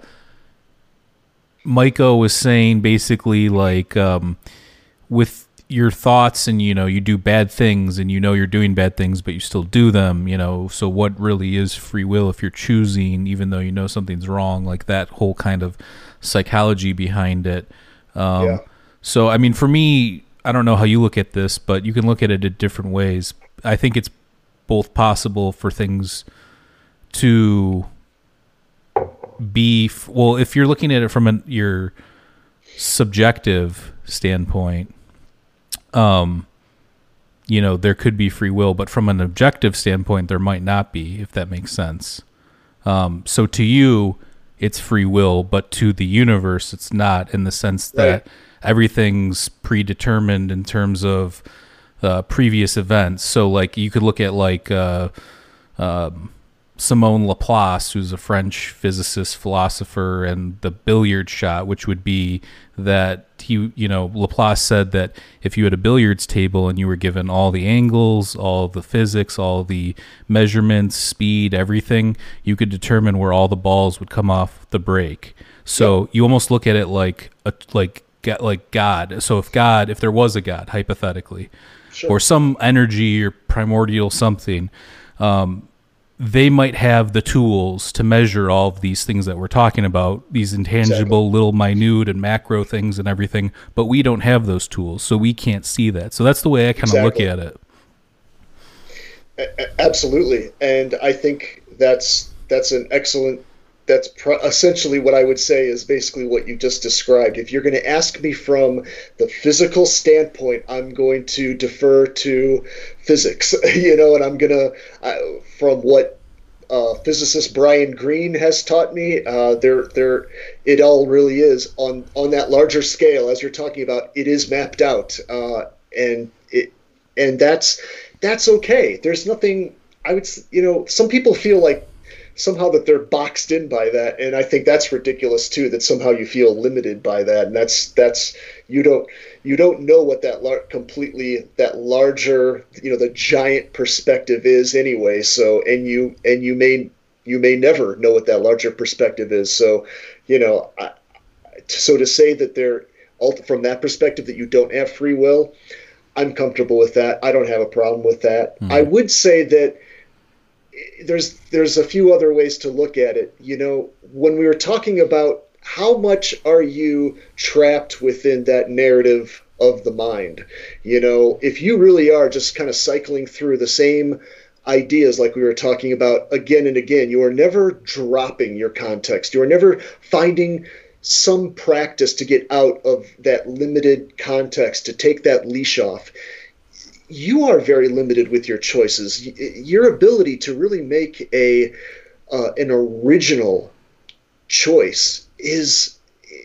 Maiko was saying basically like um, with your thoughts and you know you do bad things and you know you're doing bad things but you still do them you know so what really is free will if you're choosing even though you know something's wrong like that whole kind of psychology behind it um, yeah. so i mean for me i don't know how you look at this but you can look at it in different ways i think it's both possible for things to be f- well if you're looking at it from an, your subjective standpoint um you know there could be free will but from an objective standpoint there might not be if that makes sense um so to you it's free will but to the universe it's not in the sense that Right. everything's predetermined in terms of uh, previous events so like you could look at like uh um, Simone Laplace, who's a French physicist, philosopher, and the billiard shot, which would be that he, you know, Laplace said that if you had a billiards table and you were given all the angles, all the physics, all the measurements, speed, everything, you could determine where all the balls would come off the break. So you almost look at it like a like like God. So if God, if there was a God, hypothetically, Sure. or some energy or primordial something, um, they might have the tools to measure all of these things that we're talking about, these intangible little minute and macro things and everything, but we don't have those tools, so we can't see that. So that's the way I kind of look at it. A- Absolutely, and I think that's that's an excellent. That's pro- essentially what I would say is basically what you just described. If you're going to ask me from the physical standpoint, I'm going to defer to physics, you know, and I'm going to, from what uh, physicist Brian Greene has taught me, uh, there, there, it all really is on on that larger scale, as you're talking about. It is mapped out, uh, and it, and that's that's okay. There's nothing. I would, you know, some people feel like somehow that they're boxed in by that, and I think that's ridiculous too. That somehow you feel limited by that, and that's that's you don't you don't know what that lar- completely that larger you know the giant perspective is anyway. So and you and you may you may never know what that larger perspective is. So you know, I, so to say that they're from that perspective that you don't have free will, I'm comfortable with that. I don't have a problem with that. Hmm. I would say that there's there's a few other ways to look at it. You know, when we were talking about how much are you trapped within that narrative of the mind? You know, if you really are just kind of cycling through the same ideas like we were talking about again and again, you are never dropping your context. You are never finding some practice to get out of that limited context, to take that leash off you are very limited with your choices. Your ability to really make a uh, an original choice is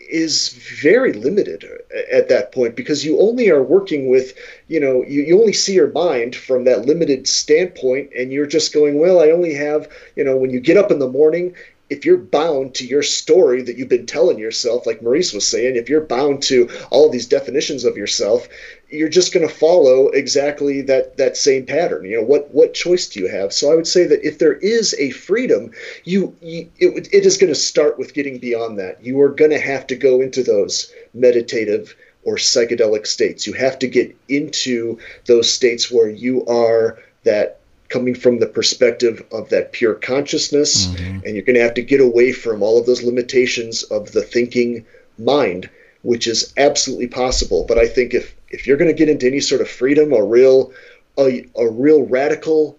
is very limited at that point because you only are working with you know you, you only see your mind from that limited standpoint and you're just going well i only have you know when you get up in the morning if you're bound to your story that you've been telling yourself like maurice was saying if you're bound to all these definitions of yourself you're just going to follow exactly that that same pattern. You know what what choice do you have? So i would say that if there is a freedom you, you it, it is going to start with getting beyond that. You are going to have to go into those meditative or psychedelic states. You have to get into those states where you are that coming from the perspective of that pure consciousness and you're going to have to get away from all of those limitations of the thinking mind which is absolutely possible. But i think if if you're going to get into any sort of freedom a real a, a real radical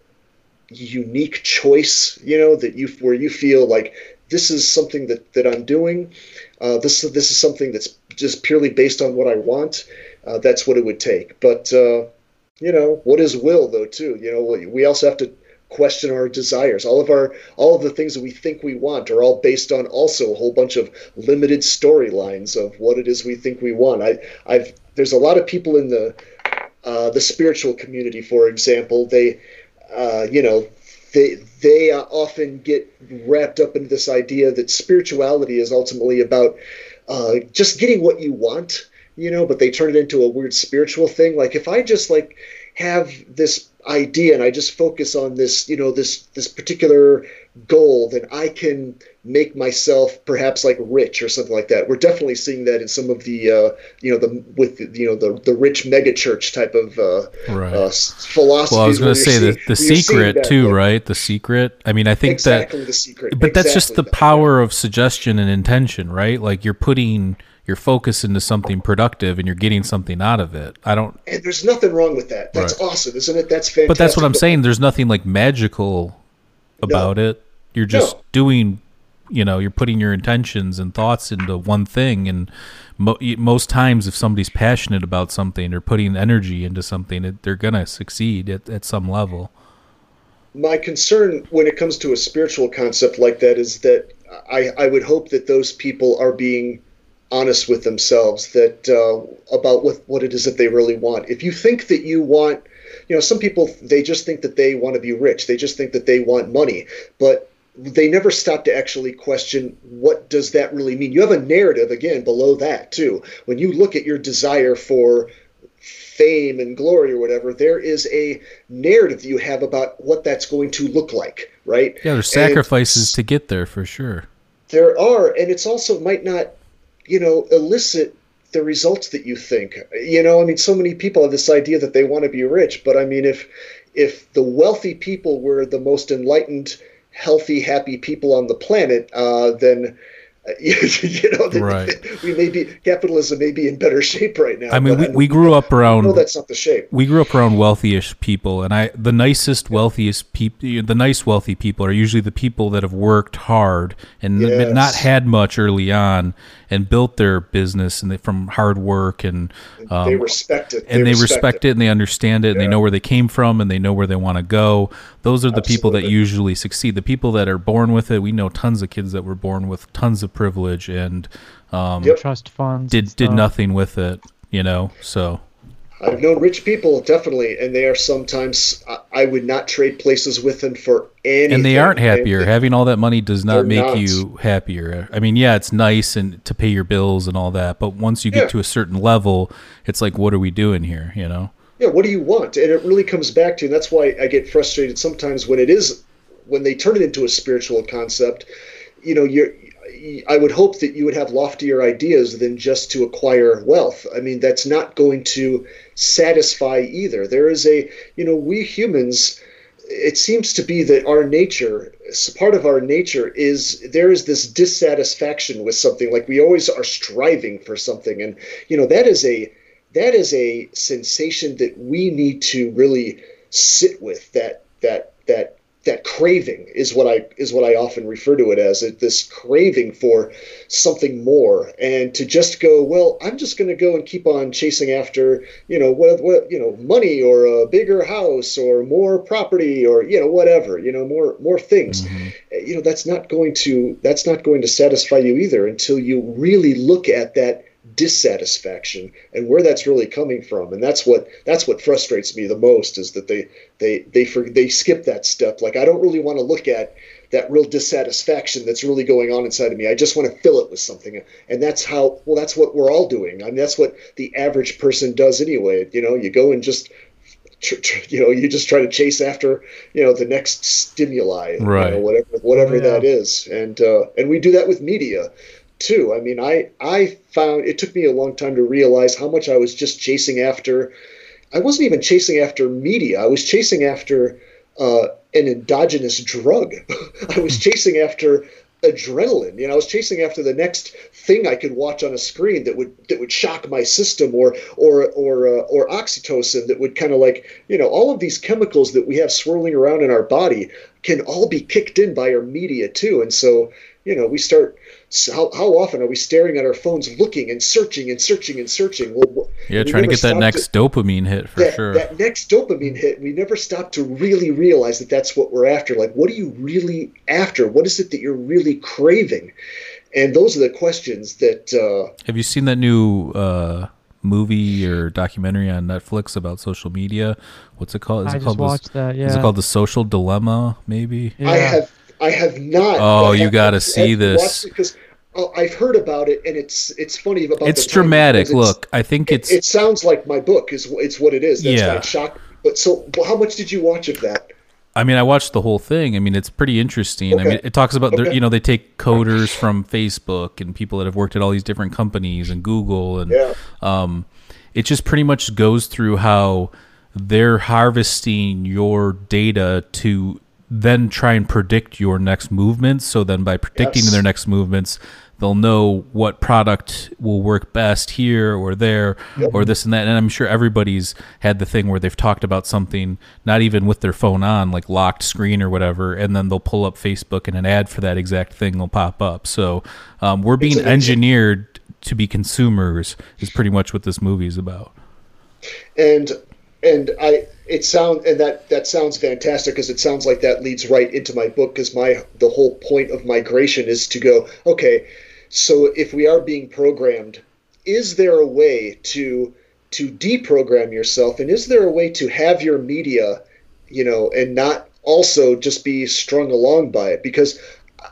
unique choice you know that you where you feel like this is something that that i'm doing uh, this this is something that's just purely based on what i want uh, that's what it would take. But uh, you know what is will though too? You know we- also have to question our desires. All of our all of the things that we think we want are all based on also a whole bunch of limited storylines of what it is we think we want. I i've there's a lot of people in the uh, the spiritual community for example. They uh, you know they they often get wrapped up into this idea that spirituality is ultimately about uh, just getting what you want, you know, but they turn it into a weird spiritual thing. Like if I just like have this idea and I just focus on this, you know, this this particular goal, then I can make myself perhaps like rich or something like that. We're definitely seeing that in some of the, uh, you know, the with you know the the rich megachurch type of uh, Right. uh, philosophy. Well, I was going to say the, the secret too, right? The secret. I mean, I think Exactly that, the secret. but that's just the that. power of suggestion and intention, right? Like you're putting your focus into something productive and you're getting something out of it. I don't, And there's nothing wrong with that. That's Right. awesome, isn't it? That's fantastic. but that's what I'm saying. There's nothing like magical about it. You're just No. doing you know you're putting your intentions and thoughts into one thing and mo- most times if somebody's passionate about something or putting energy into something it, they're gonna succeed at, at some level my concern when it comes to a spiritual concept like that is that I, I would hope that those people are being honest with themselves that uh, about what, what it is that they really want. If you think that you want, you know, some people they just think that they want to be rich. They just think that they want money, but they never stop to actually question what does that really mean. You have a narrative again below that too. When you look at your desire for fame and glory or whatever, there is a narrative that you have about what that's going to look like, right? Yeah, there's sacrifices and to get there for sure. There are, and it's also might not, you know, elicit the results that you think. You know, I mean, so many people have this idea that they want to be rich, but I mean, if if the wealthy people were the most enlightened, healthy, happy people on the planet, uh, then you know, right. we may be capitalism may be in better shape right now. I mean, we, we grew up around. No, that's not the shape. We grew up around wealthyish people, and I the nicest, wealthiest people, the nice wealthy people are usually the people that have worked hard and yes. not had much early on, and built their business and they, from hard work and um, they respect it. They and they respect, respect it. it. and they understand it yeah. and they know where they came from and they know where they want to go. Those are the Absolutely. people that usually succeed. The people that are born with it. We know tons of kids that were born with tons of privilege and um, yep. trust funds did did nothing with it. You know, so I've known rich people definitely, and they are sometimes I would not trade places with them for anything. And they aren't happier. And Having all that money does not make not. you happier. I mean, yeah, it's nice and to pay your bills and all that, but once you get yeah. to a certain level, it's like, what are we doing here? You know? Yeah. What do you want? And it really comes back to, and that's why I get frustrated sometimes when it is when they turn it into a spiritual concept. You know, you're I would hope that you would have loftier ideas than just to acquire wealth. I mean, that's not going to satisfy either. There is a, you know, we humans, it seems to be that our nature, part of our nature is there is this dissatisfaction with something. Like we always are striving for something. And, you know, that is a, that is a sensation that we need to really sit with that, that, that that craving is what I is what I often refer to it as this craving for something more and to just go well I'm just going to go and keep on chasing after you know what, what you know money or a bigger house or more property or you know whatever you know more more things mm-hmm. you know that's not going to that's not going to satisfy you either until you really look at that dissatisfaction and where that's really coming from. And that's what that's what frustrates me the most is that they they they for, they skip that step. Like i don't really want to look at that real dissatisfaction that's really going on inside of me. I just want to fill it with something. And that's how well that's what we're all doing. I mean that's what the average person does anyway. You know you go and just you know you just try to chase after you know the next stimuli right you know, whatever whatever oh, yeah. that is. And uh, and we do that with media too. I mean, I I found it took me a long time to realize how much I was just chasing after. I wasn't even chasing after media. I was chasing after uh, an endogenous drug. I was chasing after adrenaline. You know, I was chasing after the next thing I could watch on a screen that would that would shock my system, or or or uh, or oxytocin that would kind of like you know all of these chemicals that we have swirling around in our body can all be kicked in by our media too. And so you know we start how, how often are we staring at our phones looking and searching and searching and searching well, yeah we trying to get that next to, dopamine hit for that, sure that next dopamine hit we never stop to really realize that that's what we're after like what are you really after what is it that you're really craving and those are the questions that uh, have you seen that new uh, movie or documentary on Netflix about social media. What's it called? Is I it called watched the, that. Yeah. Is it called the Social Dilemma? Maybe. Yeah. I have I have not. Oh, you got to see this because oh, I've heard about it, and it's it's funny about. It's dramatic. Look, I think it's. It, it, sounds like my book is it's what it is. That's yeah. Shock. But so, well, how much did you watch of that? I mean, I watched the whole thing. I mean, it's pretty interesting. Okay. I mean, it talks about okay. you know they take coders from Facebook and people that have worked at all these different companies and Google and yeah. um, it just pretty much goes through how they're harvesting your data to then try and predict your next movements. So then by predicting Yes. their next movements, they'll know what product will work best here or there or this and that. And I'm sure everybody's had the thing where they've talked about something, not even with their phone on, like locked screen or whatever, and then they'll pull up Facebook and an ad for that exact thing will pop up. So um, we're being engineered to be consumers is pretty much what this movie is about. and and I it sound and that that sounds fantastic because it sounds like that leads right into my book because my the whole point of migration is to go okay so if we are being programmed is there a way to to deprogram yourself? And is there a way to have your media you know and not also just be strung along by it? Because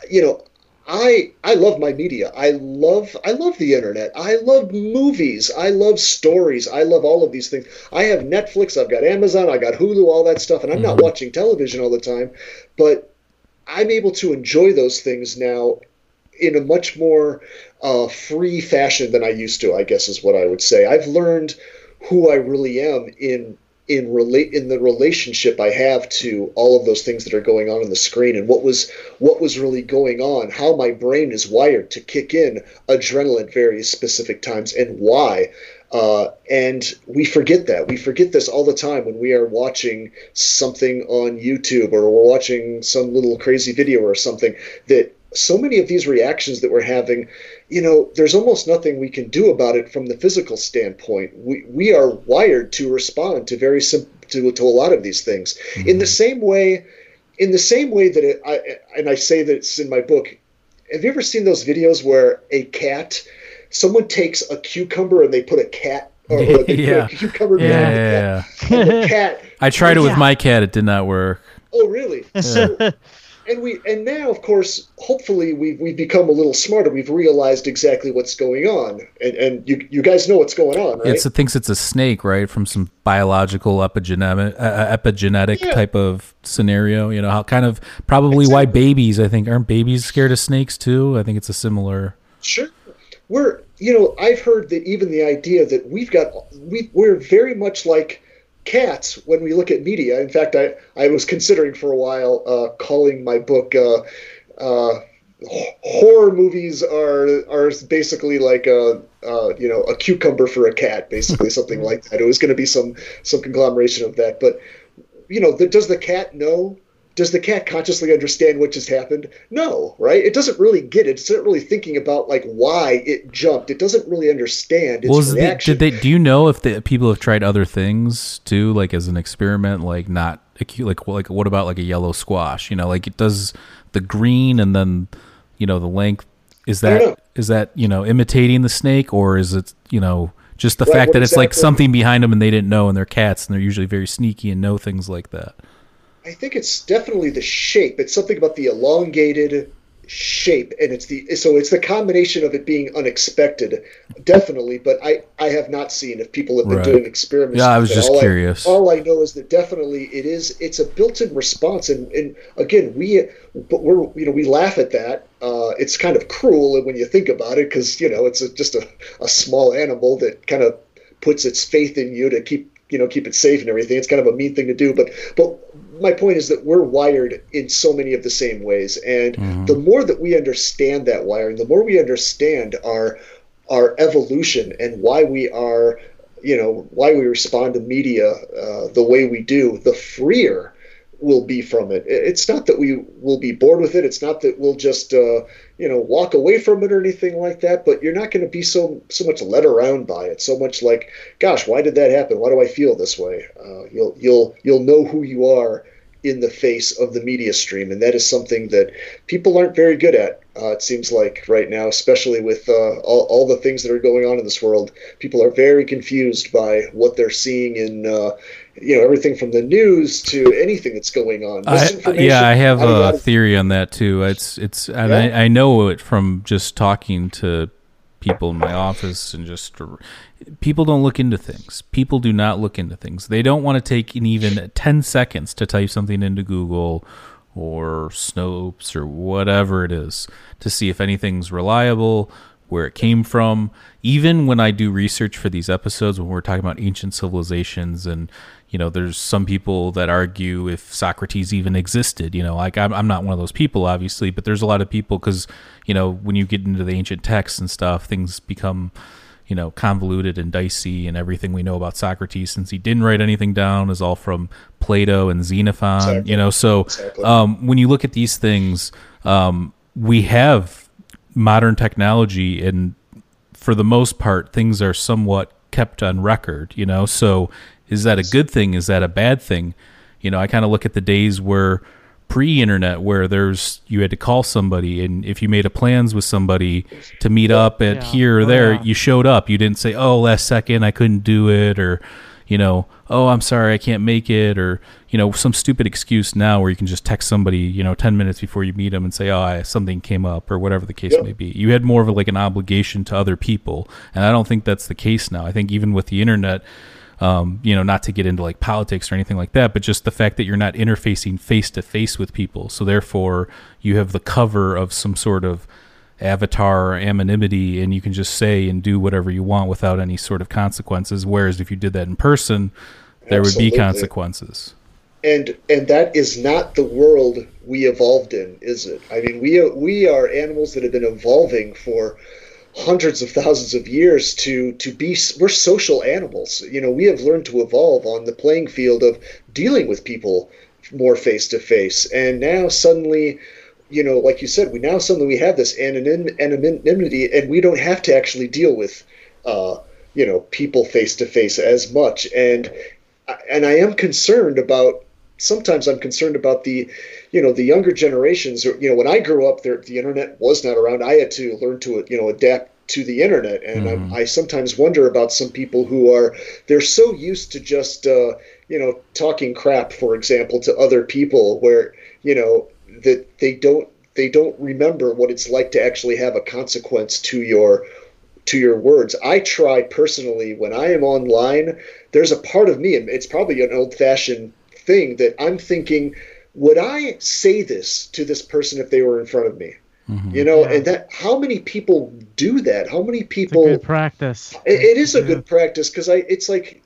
you know I I love my media. I love I love the internet. I love movies. I love stories. I love all of these things. I have Netflix, I've got Amazon, I got Hulu, all that stuff, and I'm not watching television all the time, but I'm able to enjoy those things now in a much more uh, free fashion than I used to. I guess is what I would say. I've learned who I really am in in relate in the relationship I have to all of those things that are going on on the screen and what was what was really going on, how my brain is wired to kick in adrenaline at various specific times and why. Uh, and we forget that. We forget this all the time when we are watching something on YouTube or we're watching some little crazy video or something that so many of these reactions that we're having, you know, there's almost nothing we can do about it from the physical standpoint. We we are wired to respond to very sim- to to a lot of these things in the mm-hmm. same way, in the same way that it, I and I say that it's in my book. Have you ever seen those videos where a cat, someone takes a cucumber and they put a cat or or Yeah. a cucumber Yeah, behind yeah, the cat, and the cat I tried it with my cat; it did not work. Oh, really? So, and we and now, of course, hopefully we've we've become a little smarter. We've realized exactly what's going on, and and you you guys know what's going on, right? It's, it thinks it's a snake, right? From some biological epigenetic, uh, epigenetic Yeah. type of scenario. You know, how kind of probably why babies. I think aren't babies scared of snakes too? I think it's a similar. Sure. We're, you know, I've heard that even the idea that we've got, we, we're very much like cats when we look at media. In fact, I, I was considering for a while uh, calling my book uh, uh, horror movies are are basically like a uh, you know a cucumber for a cat, basically something like that. It was going to be some some conglomeration of that, but you know, the, does the cat know? Does the cat consciously understand what just happened? No, right? It doesn't really get it. It's not really thinking about like why it jumped. It doesn't really understand its the, reaction. did they? Do you know if the people have tried other things too, like as an experiment, like not acute, like like what about like a yellow squash? You know, like it does the green and then you know the length. Is that is that you know imitating the snake or is it you know just the Right, fact that it's like something behind them and they didn't know and they're cats and they're usually very sneaky and know things like that. I think it's definitely the shape. It's something about the elongated shape, and it's the so it's the combination of it being unexpected, definitely. But I I have not seen if people have been Right. doing experiments. Yeah, I was just all curious. I, all I know is that definitely it is. It's a built-in response, and and again we but we're you know we laugh at that. Uh, it's kind of cruel when you think about it because you know it's a, just a, a small animal that kind of puts its faith in you to keep you know keep it safe and everything. It's kind of a mean thing to do, but but my point is that we're wired in so many of the same ways, and the more that we understand that wiring, the more we understand our our evolution and why we are you know why we respond to media uh, the way we do, the freer will be from it. It's not that we will be bored with it. It's not that we'll just uh, you know walk away from it or anything like that. But you're not going to be so so much led around by it. So much like, gosh, why did that happen? Why do I feel this way? Uh, you'll you'll you'll know who you are in the face of the media stream, and that is something that people aren't very good at. Uh, it seems like right now, especially with uh, all, all the things that are going on in this world, people are very confused by what they're seeing in, uh, you know, everything from the news to anything that's going on. I, yeah, I have a theory on that too. It's it's and Yeah? I, I know it from just talking to people in my office and just people don't look into things. People do not look into things. They don't want to take in even 10 seconds to type something into Google or Snopes or whatever it is to see if anything's reliable where it came from. Even when I do research for these episodes, when we're talking about ancient civilizations, and you know, there's some people that argue if Socrates even existed. You know, like I'm, I'm not one of those people, obviously, but there's a lot of people because you know, when you get into the ancient texts and stuff, things become you know convoluted and dicey and everything we know about Socrates since he didn't write anything down is all from Plato and Xenophon exactly. you know so exactly. um, when you look at these things um, we have modern technology and for the most part things are somewhat kept on record you know so is that a good thing? Is that a bad thing? You know i kind of look at the days where pre-internet where there's you had to call somebody and if you made a plans with somebody to meet up at yeah. here or oh, there yeah. you showed up. You didn't say oh last second i couldn't do it or you know oh i'm sorry i can't make it or you know some stupid excuse now where you can just text somebody you know 10 minutes before you meet them and say oh I, something came up or whatever the case may be. You had more of a, like an obligation to other people and i don't think that's the case now. I think even with the internet um, you know, not to get into like politics or anything like that, but just the fact that you're not interfacing face to face with people. So therefore, you have the cover of some sort of avatar or anonymity, and you can just say and do whatever you want without any sort of consequences. Whereas if you did that in person, there Absolutely. would be consequences. And and that is not the world we evolved in, is it? I mean, we we are animals that have been evolving for hundreds of thousands of years to to be we're social animals. You know we have learned to evolve on the playing field of dealing with people more face to face and now suddenly you know like you said we now suddenly we have this anonymity and we don't have to actually deal with uh, you know people face to face as much. And and I am concerned about sometimes I'm concerned about the, you know, the younger generations. You know, when I grew up, there the internet was not around. I had to learn to, you know, adapt to the internet, and mm. I, I, sometimes wonder about some people who are they're so used to just, uh, you know, talking crap, for example, to other people, where you know that they don't they don't remember what it's like to actually have a consequence to your to your words. I try personally when I am online. There's a part of me, and it's probably an old fashioned thing that I'm thinking, would I say this to this person if they were in front of me? Mm-hmm. You know, yeah. and that how many people do that? How many people good practice? it, it is a yeah. good practice because I it's like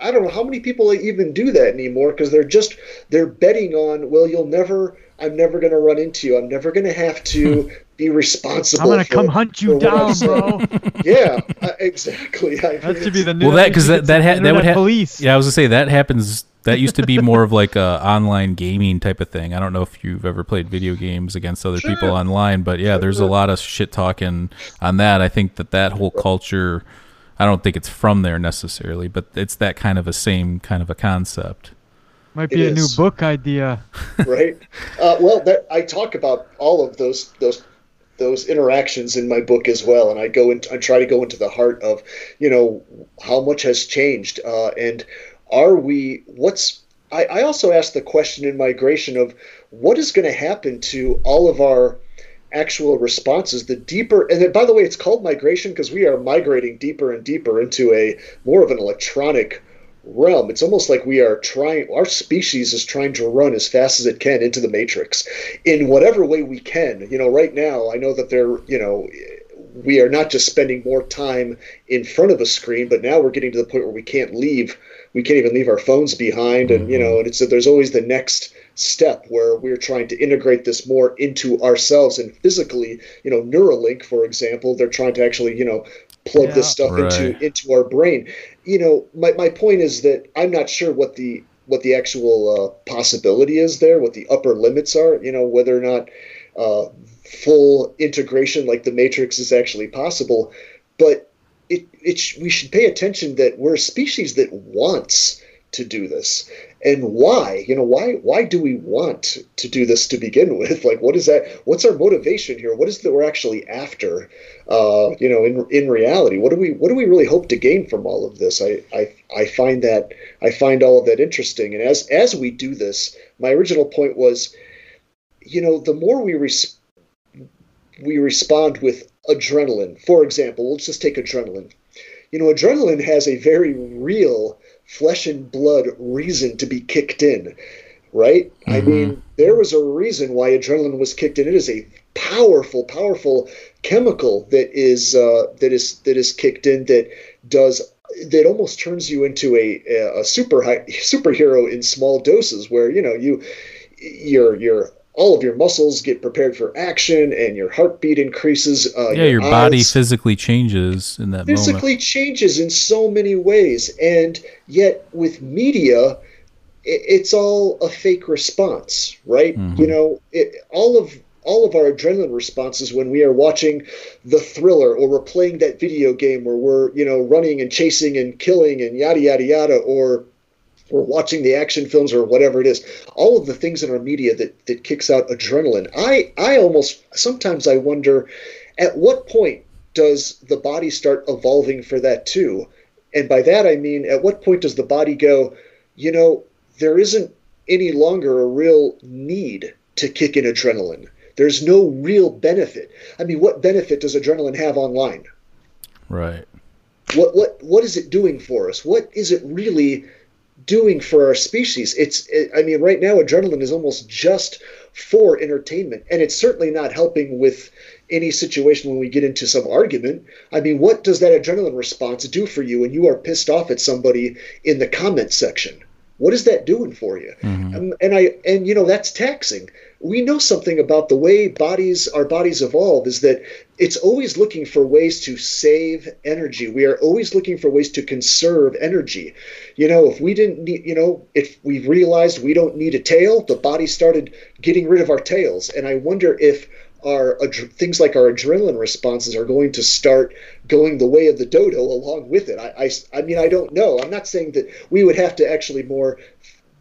I don't know how many people even do that anymore because they're just they're betting on well you'll never I'm never going to run into you I'm never going to have to be responsible. I'm going to come hunt you down, bro. yeah, uh, exactly. I that should be the new. Well, that because that that, ha- that would ha- police. Yeah, I was gonna say that happens that used to be more of like a online gaming type of thing. I don't know if you've ever played video games against other sure. people online, but yeah, there's a lot of shit talking on that. I think that that whole culture, I don't think it's from there necessarily, but it's that kind of a same kind of a concept. Might be it a is. new book idea. right. Uh, well, that, I talk about all of those those those interactions in my book as well, and I go and I try to go into the heart of, you know, how much has changed, uh, and are we what's I, I also asked the question in migration of what is going to happen to all of our actual responses the deeper and then, by the way it's called migration because we are migrating deeper and deeper into a more of an electronic realm. It's almost like we are trying our species is trying to run as fast as it can into the matrix in whatever way we can. You know right now i know that they're you know we are not just spending more time in front of a screen but now we're getting to the point where we can't leave we can't even leave our phones behind and you know mm-hmm. and it's that there's always the next step where we're trying to integrate this more into ourselves and physically you know neuralink for example they're trying to actually you know plug yeah, this stuff right. into into our brain you know my, my point is that i'm not sure what the what the actual uh, possibility is there what the upper limits are you know whether or not uh, full integration like the matrix is actually possible but it, it sh- we should pay attention that we're a species that wants to do this. And why you know why why do we want to do this to begin with? Like what is that what's our motivation here? What is that we're actually after uh, you know in in reality? What do we what do we really hope to gain from all of this? I i i find that i find all of that interesting. And as as we do this my original point was you know the more we res- we respond with adrenaline. For example, let's just take adrenaline. You know, adrenaline has a very real flesh and blood reason to be kicked in. right? Mm-hmm. I mean, there was a reason why adrenaline was kicked in. It is a powerful, powerful chemical that is uh, that is that is kicked in that does that almost turns you into a a super high, superhero in small doses, where you know you your your all of your muscles get prepared for action and your heartbeat increases. Uh, yeah, your, your body physically changes in that physically moment. changes in so many ways, and yet with media, it's all a fake response, right? Mm-hmm. You know, it, all of all of our adrenaline responses when we are watching the thriller or we're playing that video game where we're you know running and chasing and killing and yada yada yada or we're watching the action films or whatever it is all of the things in our media that that kicks out adrenaline. I i almost sometimes i wonder at what point does the body start evolving for that too? And by that i mean at what point does the body go you know there isn't any longer a real need to kick in adrenaline. There's no real benefit. I mean what benefit does adrenaline have online? Right. What what what is it doing for us? What is it really doing for our species. It's, it, I mean, right now, adrenaline is almost just for entertainment, and it's certainly not helping with any situation when we get into some argument. I mean, what does that adrenaline response do for you when you are pissed off at somebody in the comment section? What is that doing for you? Mm-hmm. Um, and I, and you know, that's taxing we know something about the way bodies our bodies evolve is that it's always looking for ways to save energy we are always looking for ways to conserve energy you know if we didn't need you know if we realized we don't need a tail the body started getting rid of our tails and i wonder if our things like our adrenaline responses are going to start going the way of the dodo along with it. I, I, I mean, I don't know. I'm not saying that we would have to actually more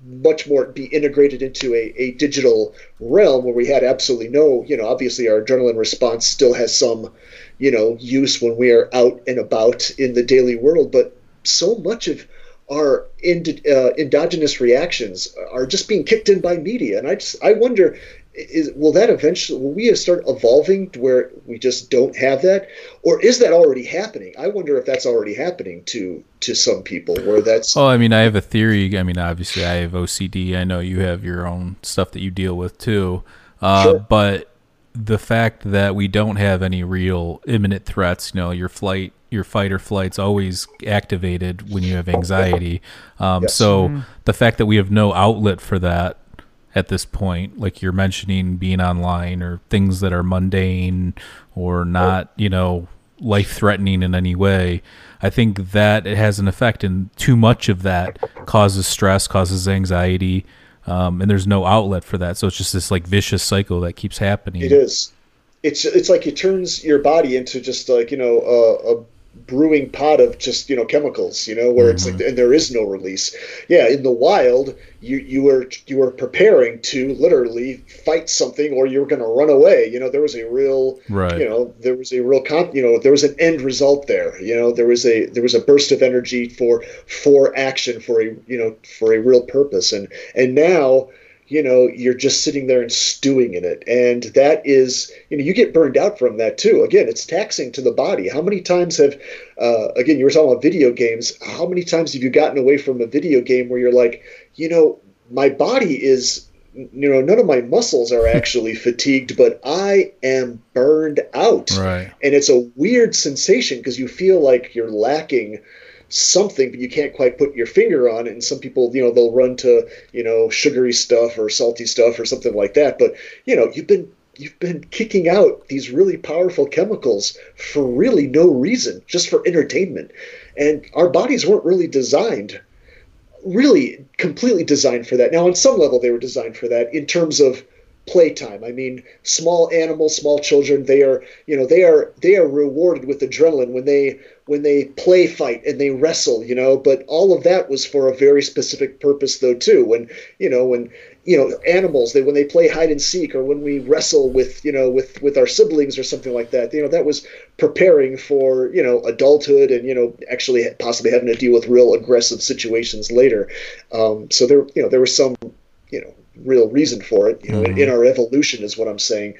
much more be integrated into a, a digital realm where we had absolutely no, you know, obviously our adrenaline response still has some, you know, use when we are out and about in the daily world, but so much of our ind- uh, endogenous reactions are just being kicked in by media, and I just I wonder is will that eventually will we start evolving to where we just don't have that or is that already happening i wonder if that's already happening to to some people where that's oh i mean i have a theory i mean obviously i have ocd i know you have your own stuff that you deal with too uh, sure. but the fact that we don't have any real imminent threats you know your flight your fight or flight's always activated when you have anxiety um, yes. so mm-hmm. the fact that we have no outlet for that at this point like you're mentioning being online or things that are mundane or not you know life threatening in any way i think that it has an effect and too much of that causes stress causes anxiety um, and there's no outlet for that. So it's just this like vicious cycle that keeps happening. It is. It's it's like it turns your body into just like you know a, a brewing pot of just you know chemicals you know where mm-hmm. it's like mm-hmm. and there is no release yeah in the wild you you were you were preparing to literally fight something or you were going to run away you know there was a real right. you know there was a real comp you know there was an end result there you know there was a there was a burst of energy for for action for a you know for a real purpose and and now you know you're just sitting there and stewing in it. And that is you know you get burned out from that too. Again it's taxing to the body. How many times have uh, again you were talking about video games. How many times have you gotten away from a video game where you're like you know my body is you know none of my muscles are actually fatigued but i am burned out. Right. And it's a weird sensation because you feel like you're lacking something, but you can't quite put your finger on it. And some people, you know, they'll run to, you know, sugary stuff or salty stuff or something like that. But, you know, you've been you've been kicking out these really powerful chemicals for really no reason, just for entertainment. And our bodies weren't really designed, really completely designed for that. Now, on some level, they were designed for that in terms of playtime. I mean, small animals, small children, they are, you know, they are they are rewarded with adrenaline when they when they play fight and they wrestle, you know, but all of that was for a very specific purpose though too. When, you know, when you know, animals, they when they play hide and seek or when we wrestle with, you know, with with our siblings or something like that, you know, that was preparing for, you know, adulthood and, you know, actually possibly having to deal with real aggressive situations later. Um, so there, you know, there was some, you know, real reason for it, you know, mm-hmm. in, in, our evolution is what I'm saying,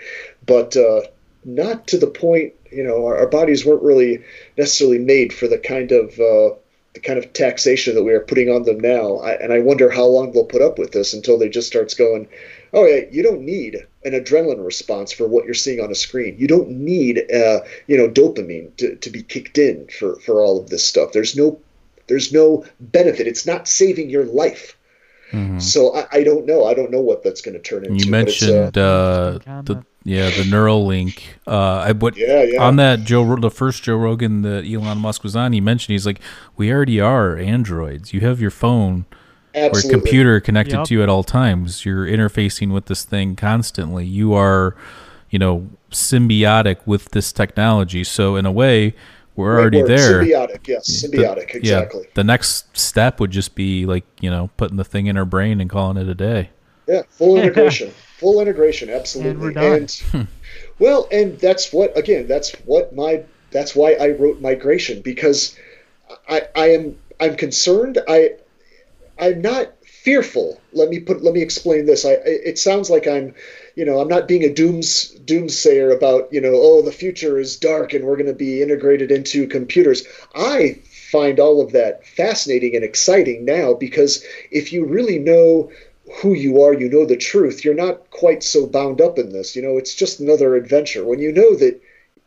but uh, not to the point, you know, our, our, bodies weren't really necessarily made for the kind of uh, the kind of taxation that we are putting on them now. I, and I wonder how long they'll put up with this until they just starts going, oh yeah, you don't need an adrenaline response for what you're seeing on a screen. You don't need, uh, you know, dopamine to, to be kicked in for, for all of this stuff. There's no, there's no benefit. It's not saving your life. Mm-hmm. So I, I, don't know. I don't know what that's going to turn into. You mentioned uh, uh, the yeah the Neuralink. Uh, I what yeah, yeah. on that Joe the first Joe Rogan that Elon Musk was on. He mentioned he's like, we already are androids. You have your phone Absolutely. or computer connected yep. to you at all times. You're interfacing with this thing constantly. You are, you know, symbiotic with this technology. So in a way, we're already word. there. Symbiotic, yes, symbiotic, the, exactly. Yeah, the next step would just be like you know putting the thing in our brain and calling it a day. Yeah, full integration, full integration, absolutely. And, and well, and that's what again, that's what my that's why I wrote migration because I I am I'm concerned. I I'm not fearful. Let me put let me explain this. I it sounds like I'm you know, I'm not being a dooms doomsayer about, you know, oh, the future is dark and we're going to be integrated into computers. I find all of that fascinating and exciting now because if you really know who you are, you know the truth, you're not quite so bound up in this. You know, it's just another adventure. When you know that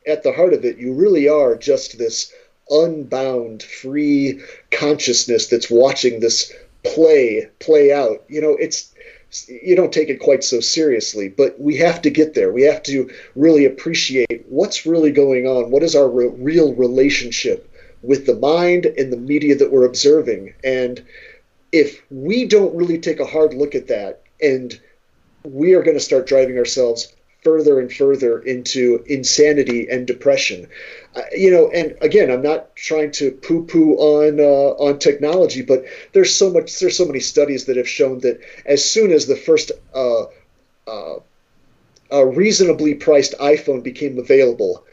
at the heart of it, you really are just this unbound, free consciousness that's watching this play play out. You know, it's you don't take it quite so seriously, but we have to get there. We have to really appreciate what's really going on. What is our re- real relationship with the mind and the media that we're observing? And if we don't really take a hard look at that, and we are going to start driving ourselves further and further into insanity and depression. Uh, you know, and again, I'm not trying to poo-poo on uh, on technology, but there's so much, there's so many studies that have shown that as soon as the first uh, uh reasonably priced iPhone became available,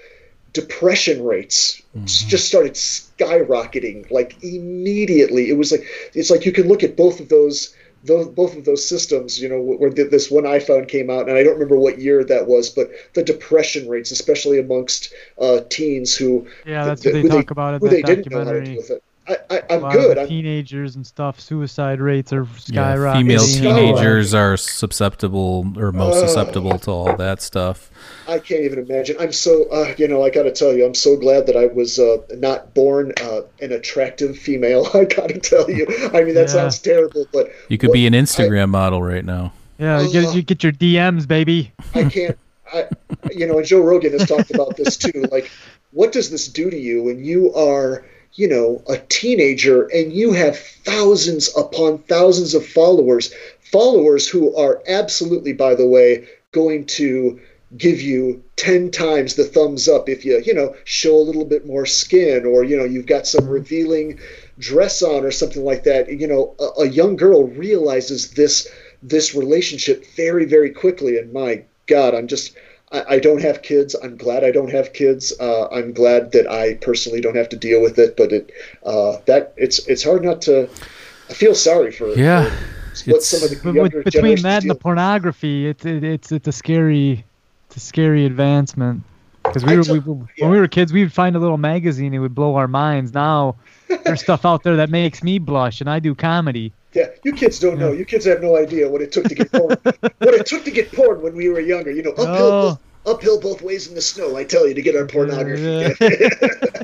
depression rates mm-hmm. just started skyrocketing like immediately. It was like it's like you can look at both of those those, both of those systems, you know, where this one iPhone came out, and I don't remember what year that was, but the depression rates, especially amongst uh, teens who yeah, that's what they talk they, about in that documentary. I, I, am good. I'm, teenagers and stuff. Suicide rates are skyrocketing. Yeah, female teenagers are susceptible or most uh, susceptible to all that stuff. I can't even imagine. I'm so, uh, you know, I got to tell you, I'm so glad that I was uh, not born uh, an attractive female. I got to tell you. I mean, that yeah. sounds terrible, but you could be an Instagram I, model right now. Yeah, you get, you get your DMs, baby. I can't. I, you know, and Joe Rogan has talked about this too. Like, what does this do to you when you are you know, a teenager and you have thousands upon thousands of followers, followers who are absolutely, by the way, going to give you 10 times the thumbs up if you, you know, show a little bit more skin or, you know, you've got some mm-hmm. revealing dress on or something like that. You know, a, a young girl realizes this this relationship very, very quickly. And my God, I'm just I, I don't have kids. I'm glad I don't have kids. Uh, I'm glad that I personally don't have to deal with it. But it uh, that it's it's hard not to. I feel sorry for yeah. For what some of the younger between that and the pornography, it's it, it's it's a scary, it's a scary advancement. Because we were we, when yeah. we were kids, we'd find a little magazine, it would blow our minds. Now there's stuff out there that makes me blush, and I do comedy. Yeah, you kids don't know. You kids have no idea what it took to get porn. what it took to get porn when we were younger. You know, uphill, oh. both, uphill both ways in the snow. I tell you to get our pornography.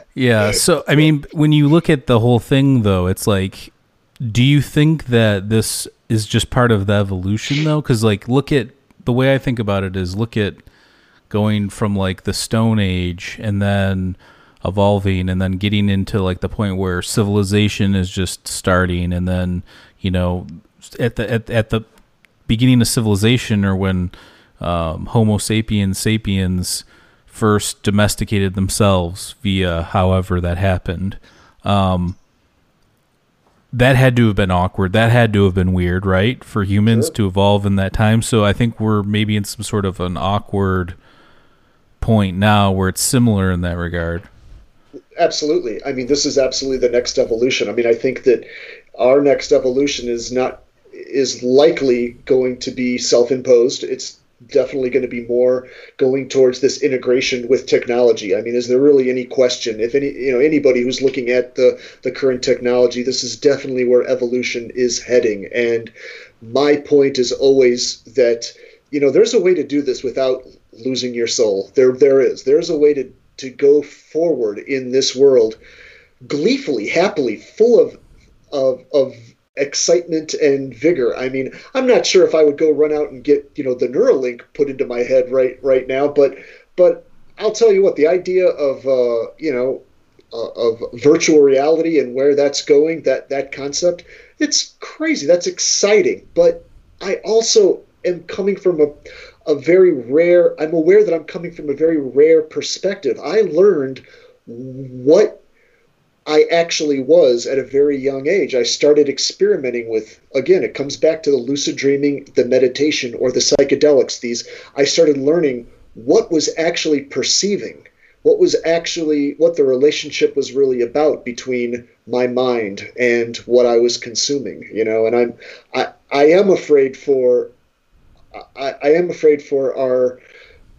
yeah. So I mean, when you look at the whole thing, though, it's like, do you think that this is just part of the evolution, though? Because like, look at the way I think about it is look at going from like the Stone Age and then evolving and then getting into like the point where civilization is just starting and then you know, at the at, at the beginning of civilization or when um, Homo sapiens sapiens first domesticated themselves via however that happened. Um, that had to have been awkward. That had to have been weird, right? For humans sure. to evolve in that time. So I think we're maybe in some sort of an awkward point now where it's similar in that regard. Absolutely. I mean, this is absolutely the next evolution. I mean, I think that our next evolution is not is likely going to be self-imposed. It's definitely going to be more going towards this integration with technology. I mean, is there really any question? If any, you know, anybody who's looking at the the current technology, this is definitely where evolution is heading. And my point is always that you know there's a way to do this without losing your soul. There, there is. There's a way to to go forward in this world gleefully, happily, full of of of excitement and vigor. I mean, I'm not sure if I would go run out and get you know the Neuralink put into my head right right now, but but I'll tell you what the idea of uh, you know uh, of virtual reality and where that's going that that concept it's crazy that's exciting but I also am coming from a a very rare I'm aware that I'm coming from a very rare perspective. I learned what I actually was at a very young age. I started experimenting with, again, it comes back to the lucid dreaming, the meditation, or the psychedelics. These, I started learning what was actually perceiving, what was actually, what the relationship was really about between my mind and what I was consuming, you know, and I'm, I, I am afraid for, I, I am afraid for our,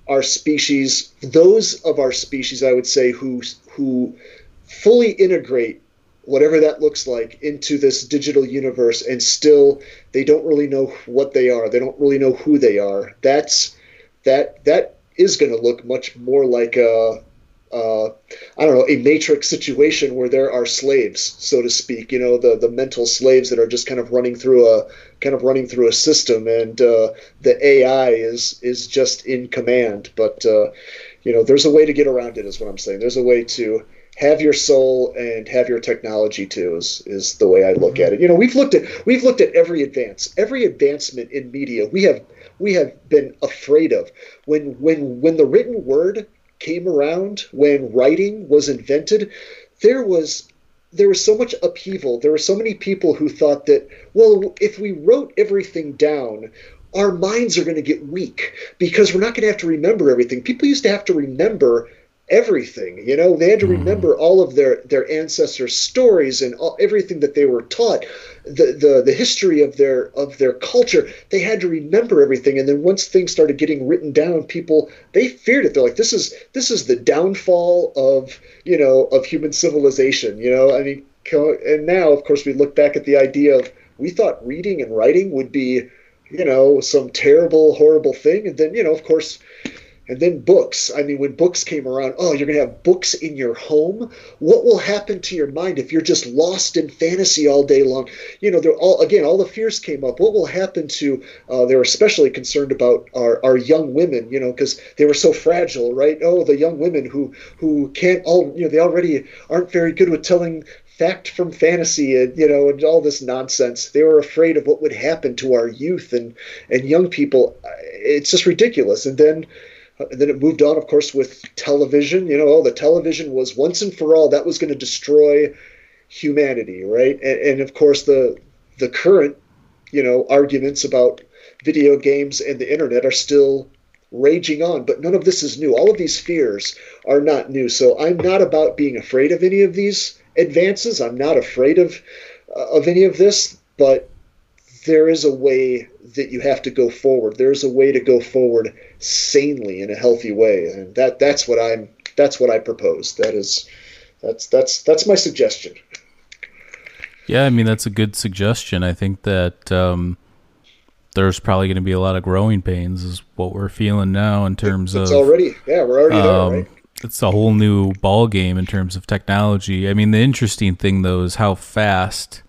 our species, those of our species, I would say, who, who, fully integrate whatever that looks like into this digital universe and still they don't really know what they are they don't really know who they are that's that that is going to look much more like a uh, I don't know, a matrix situation where there are slaves, so to speak. You know, the the mental slaves that are just kind of running through a kind of running through a system, and uh, the AI is is just in command. But uh, you know, there's a way to get around it, is what I'm saying. There's a way to have your soul and have your technology too is, is the way I look mm-hmm. at it. You know, we've looked at we've looked at every advance, every advancement in media. We have we have been afraid of when when when the written word came around, when writing was invented, there was there was so much upheaval. There were so many people who thought that well, if we wrote everything down, our minds are going to get weak because we're not going to have to remember everything. People used to have to remember everything. You know, they had to mm-hmm. remember all of their their ancestors' stories and all, everything that they were taught, the, the the history of their of their culture. They had to remember everything, and then once things started getting written down, people they feared it. They're like, this is this is the downfall of you know of human civilization. You know, I mean, and now of course we look back at the idea of we thought reading and writing would be you know some terrible horrible thing and then you know of course and then books. I mean, when books came around, oh, you're going to have books in your home. What will happen to your mind if you're just lost in fantasy all day long? You know, all again, all the fears came up. What will happen to? Uh, they were especially concerned about our, our young women. You know, because they were so fragile, right? Oh, the young women who who can't all. You know, they already aren't very good with telling fact from fantasy and you know and all this nonsense they were afraid of what would happen to our youth and and young people it's just ridiculous and then and then it moved on, of course, with television. You know, oh, the television was once and for all that was going to destroy humanity, right? And, and of course, the the current, you know, arguments about video games and the internet are still raging on. But none of this is new. All of these fears are not new. So I'm not about being afraid of any of these advances. I'm not afraid of uh, of any of this. But there is a way that you have to go forward. There's a way to go forward sanely in a healthy way, and that that's what I'm that's what I propose. That is that's that's that's my suggestion. Yeah, I mean that's a good suggestion. I think that um, there's probably going to be a lot of growing pains, is what we're feeling now in terms it's of. It's already yeah, we're already um, there, right? It's a whole new ball game in terms of technology. I mean, the interesting thing though is how fast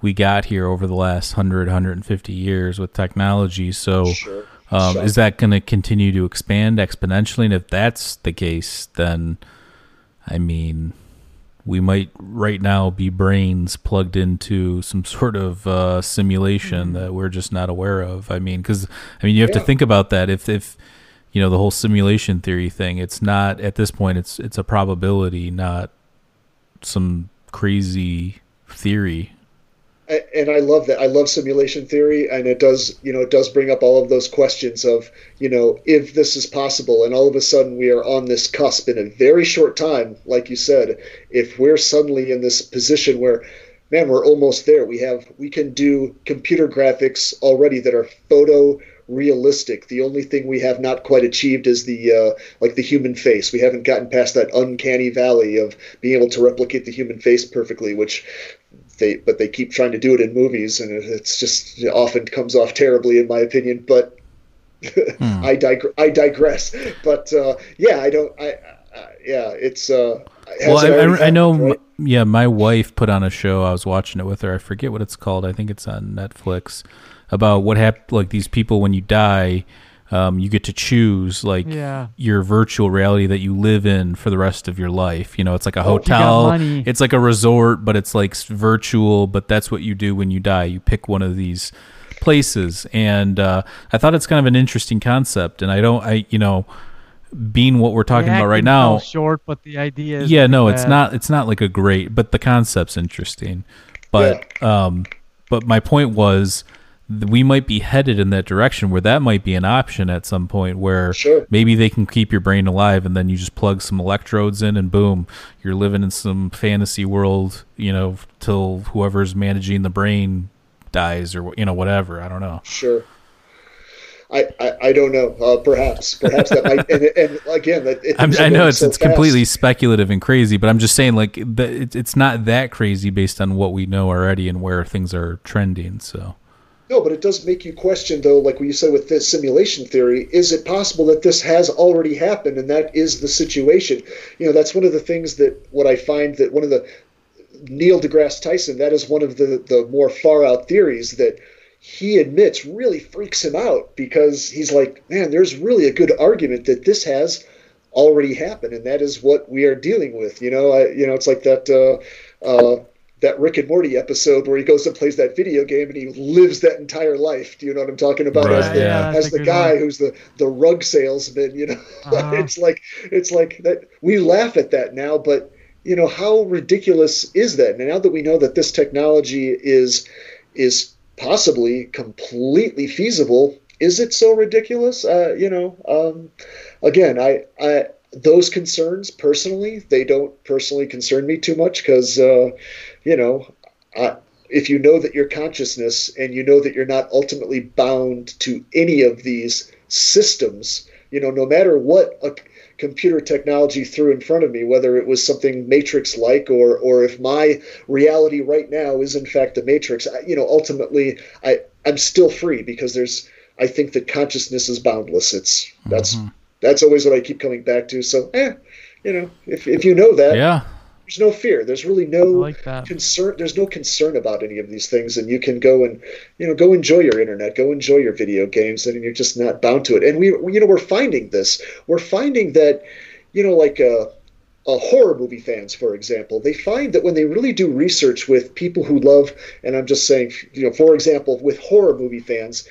we got here over the last 100 150 years with technology so sure. Um, sure. is that going to continue to expand exponentially and if that's the case then i mean we might right now be brains plugged into some sort of uh, simulation mm-hmm. that we're just not aware of i mean because i mean you have yeah. to think about that if if you know the whole simulation theory thing it's not at this point it's it's a probability not some crazy theory and I love that. I love simulation theory, and it does, you know, it does bring up all of those questions of, you know, if this is possible, and all of a sudden we are on this cusp in a very short time, like you said, if we're suddenly in this position where, man, we're almost there. We have, we can do computer graphics already that are photo realistic. The only thing we have not quite achieved is the uh, like the human face. We haven't gotten past that uncanny valley of being able to replicate the human face perfectly, which they but they keep trying to do it in movies, and it's just it often comes off terribly, in my opinion. But hmm. I digre- I digress. But uh, yeah, I don't. I, I yeah, it's. Uh, well, I, I, I, know. Right? Yeah, my wife put on a show. I was watching it with her. I forget what it's called. I think it's on Netflix. About what happened, like these people when you die, um, you get to choose like yeah. your virtual reality that you live in for the rest of your life. You know, it's like a oh, hotel. It's like a resort, but it's like virtual. But that's what you do when you die. You pick one of these places, and uh, I thought it's kind of an interesting concept. And I don't, I you know being what we're talking about right now short but the idea yeah no it's not it's not like a great but the concept's interesting but yeah. um but my point was we might be headed in that direction where that might be an option at some point where sure. maybe they can keep your brain alive and then you just plug some electrodes in and boom you're living in some fantasy world you know till whoever's managing the brain dies or you know whatever i don't know sure I, I, I, don't know. Uh, perhaps, perhaps that might. And, and again, that i know it's so it's fast. completely speculative and crazy, but I'm just saying, like, the, it's not that crazy based on what we know already and where things are trending. So. No, but it does make you question, though, like what you said with this simulation theory. Is it possible that this has already happened, and that is the situation? You know, that's one of the things that what I find that one of the Neil deGrasse Tyson. That is one of the the more far out theories that he admits really freaks him out because he's like, man, there's really a good argument that this has already happened, and that is what we are dealing with. You know, I, you know, it's like that. Uh, uh, that Rick and Morty episode where he goes and plays that video game and he lives that entire life. Do you know what I'm talking about? Right, as the, yeah, as the guy one. who's the, the rug salesman, you know, uh-huh. it's like, it's like that. We laugh at that now, but you know, how ridiculous is that? And now that we know that this technology is, is possibly completely feasible. Is it so ridiculous? Uh, you know, um, again, I, I those concerns personally, they don't personally concern me too much because, uh, you know, I, if you know that your consciousness and you know that you're not ultimately bound to any of these systems, you know, no matter what a, computer technology threw in front of me, whether it was something Matrix like or or if my reality right now is in fact a Matrix. I, you know, ultimately, I I'm still free because there's I think that consciousness is boundless. It's that's mm-hmm. that's always what I keep coming back to. So, eh, you know, if if you know that, yeah, there's no fear. There's really no like concern. There's no concern about any of these things, and you can go and you know go enjoy your internet, go enjoy your video games, and you're just not bound to it. And we, you know, we're finding this. We're finding that, you know, like. Uh, uh, horror movie fans, for example, they find that when they really do research with people who love, and I'm just saying, you know, for example, with horror movie fans,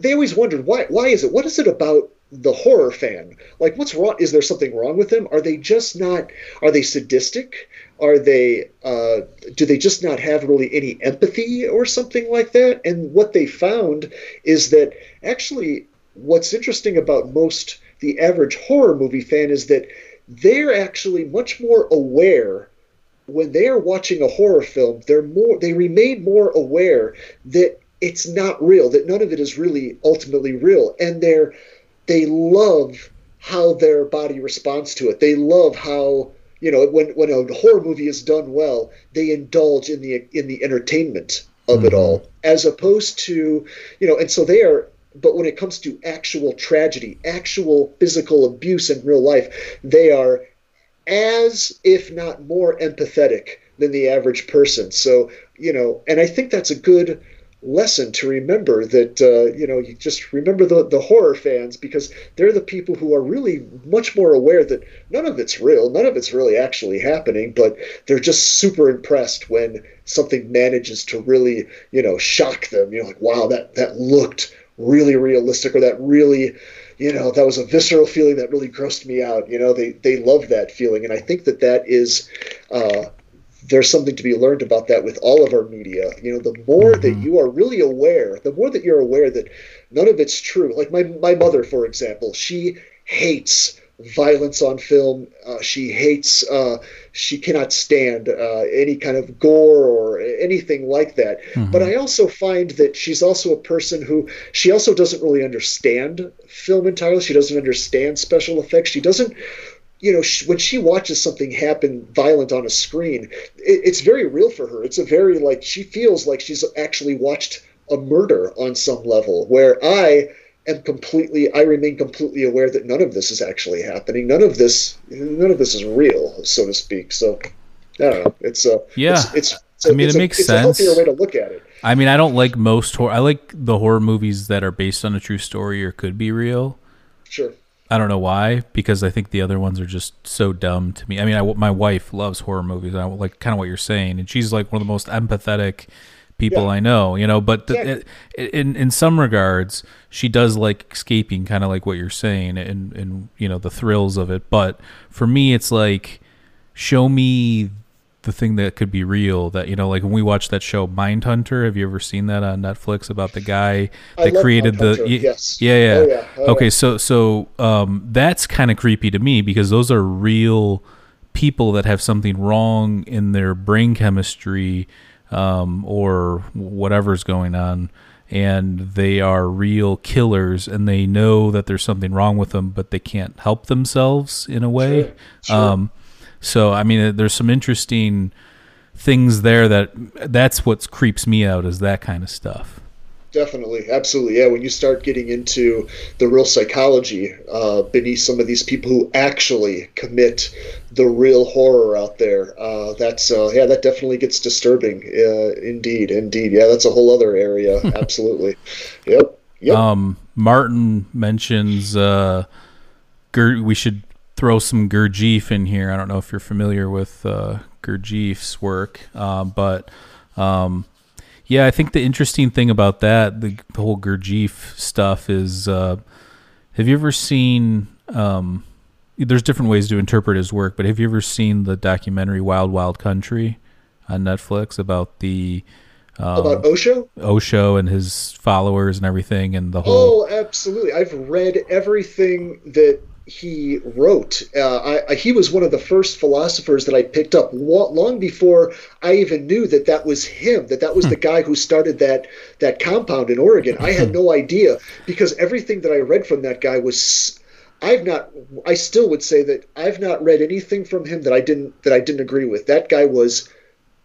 they always wondered why. Why is it? What is it about the horror fan. Like what's wrong? Is there something wrong with them? Are they just not are they sadistic? Are they uh, do they just not have really any empathy or something like that? And what they found is that actually what's interesting about most the average horror movie fan is that they're actually much more aware when they are watching a horror film they're more they remain more aware that it's not real that none of it is really ultimately real. And they're they love how their body responds to it. They love how you know when when a horror movie is done well, they indulge in the in the entertainment of mm-hmm. it all, as opposed to you know, and so they are. But when it comes to actual tragedy, actual physical abuse in real life, they are as if not more empathetic than the average person. So you know, and I think that's a good lesson to remember that uh, you know you just remember the the horror fans because they're the people who are really much more aware that none of it's real, none of it's really actually happening, but they're just super impressed when something manages to really you know shock them. You know, like wow, that that looked really realistic, or that really you know that was a visceral feeling that really grossed me out. You know, they they love that feeling, and I think that that is. Uh, there's something to be learned about that with all of our media. You know, the more mm-hmm. that you are really aware, the more that you're aware that none of it's true. Like my my mother, for example, she hates violence on film. Uh, she hates, uh, she cannot stand uh, any kind of gore or anything like that. Mm-hmm. But I also find that she's also a person who she also doesn't really understand film entirely. She doesn't understand special effects. She doesn't. You know, she, when she watches something happen violent on a screen, it, it's very real for her. It's a very like she feels like she's actually watched a murder on some level. Where I, am completely I remain completely aware that none of this is actually happening. None of this none of this is real, so to speak. So I don't know. It's a yeah. It's, it's, I mean, it a, makes it's sense. a healthier way to look at it. I mean, I don't like most horror. I like the horror movies that are based on a true story or could be real. Sure. I don't know why, because I think the other ones are just so dumb to me. I mean, I, my wife loves horror movies. I like kind of what you're saying, and she's like one of the most empathetic people yeah. I know, you know. But the, in in some regards, she does like escaping, kind of like what you're saying, and and you know the thrills of it. But for me, it's like show me the thing that could be real. That you know, like when we watched that show Mindhunter. Have you ever seen that on Netflix about the guy that created the? Yes. Yeah, yeah. Oh, yeah. Oh, okay, yeah. so so um, that's kind of creepy to me because those are real people that have something wrong in their brain chemistry um, or whatever's going on, and they are real killers, and they know that there's something wrong with them, but they can't help themselves in a way. Sure, sure. Um, so I mean, there's some interesting things there that that's what creeps me out is that kind of stuff. Definitely, absolutely, yeah. When you start getting into the real psychology uh, beneath some of these people who actually commit the real horror out there, uh, that's uh, yeah, that definitely gets disturbing. Uh, indeed, indeed, yeah, that's a whole other area. absolutely, yep, yep. Um, Martin mentions uh, Gur- we should throw some Gurdjieff in here. I don't know if you're familiar with uh, Gurdjieff's work, uh, but um, yeah, I think the interesting thing about that, the, the whole Gurdjieff stuff, is uh, have you ever seen? Um, there's different ways to interpret his work, but have you ever seen the documentary Wild Wild Country on Netflix about the um, about Osho? Osho and his followers and everything, and the whole. Oh, absolutely! I've read everything that he wrote. Uh, I, I, he was one of the first philosophers that I picked up long before I even knew that that was him. That that was hmm. the guy who started that that compound in Oregon. I had no idea because everything that I read from that guy was. I've not. I still would say that I've not read anything from him that I didn't that I didn't agree with. That guy was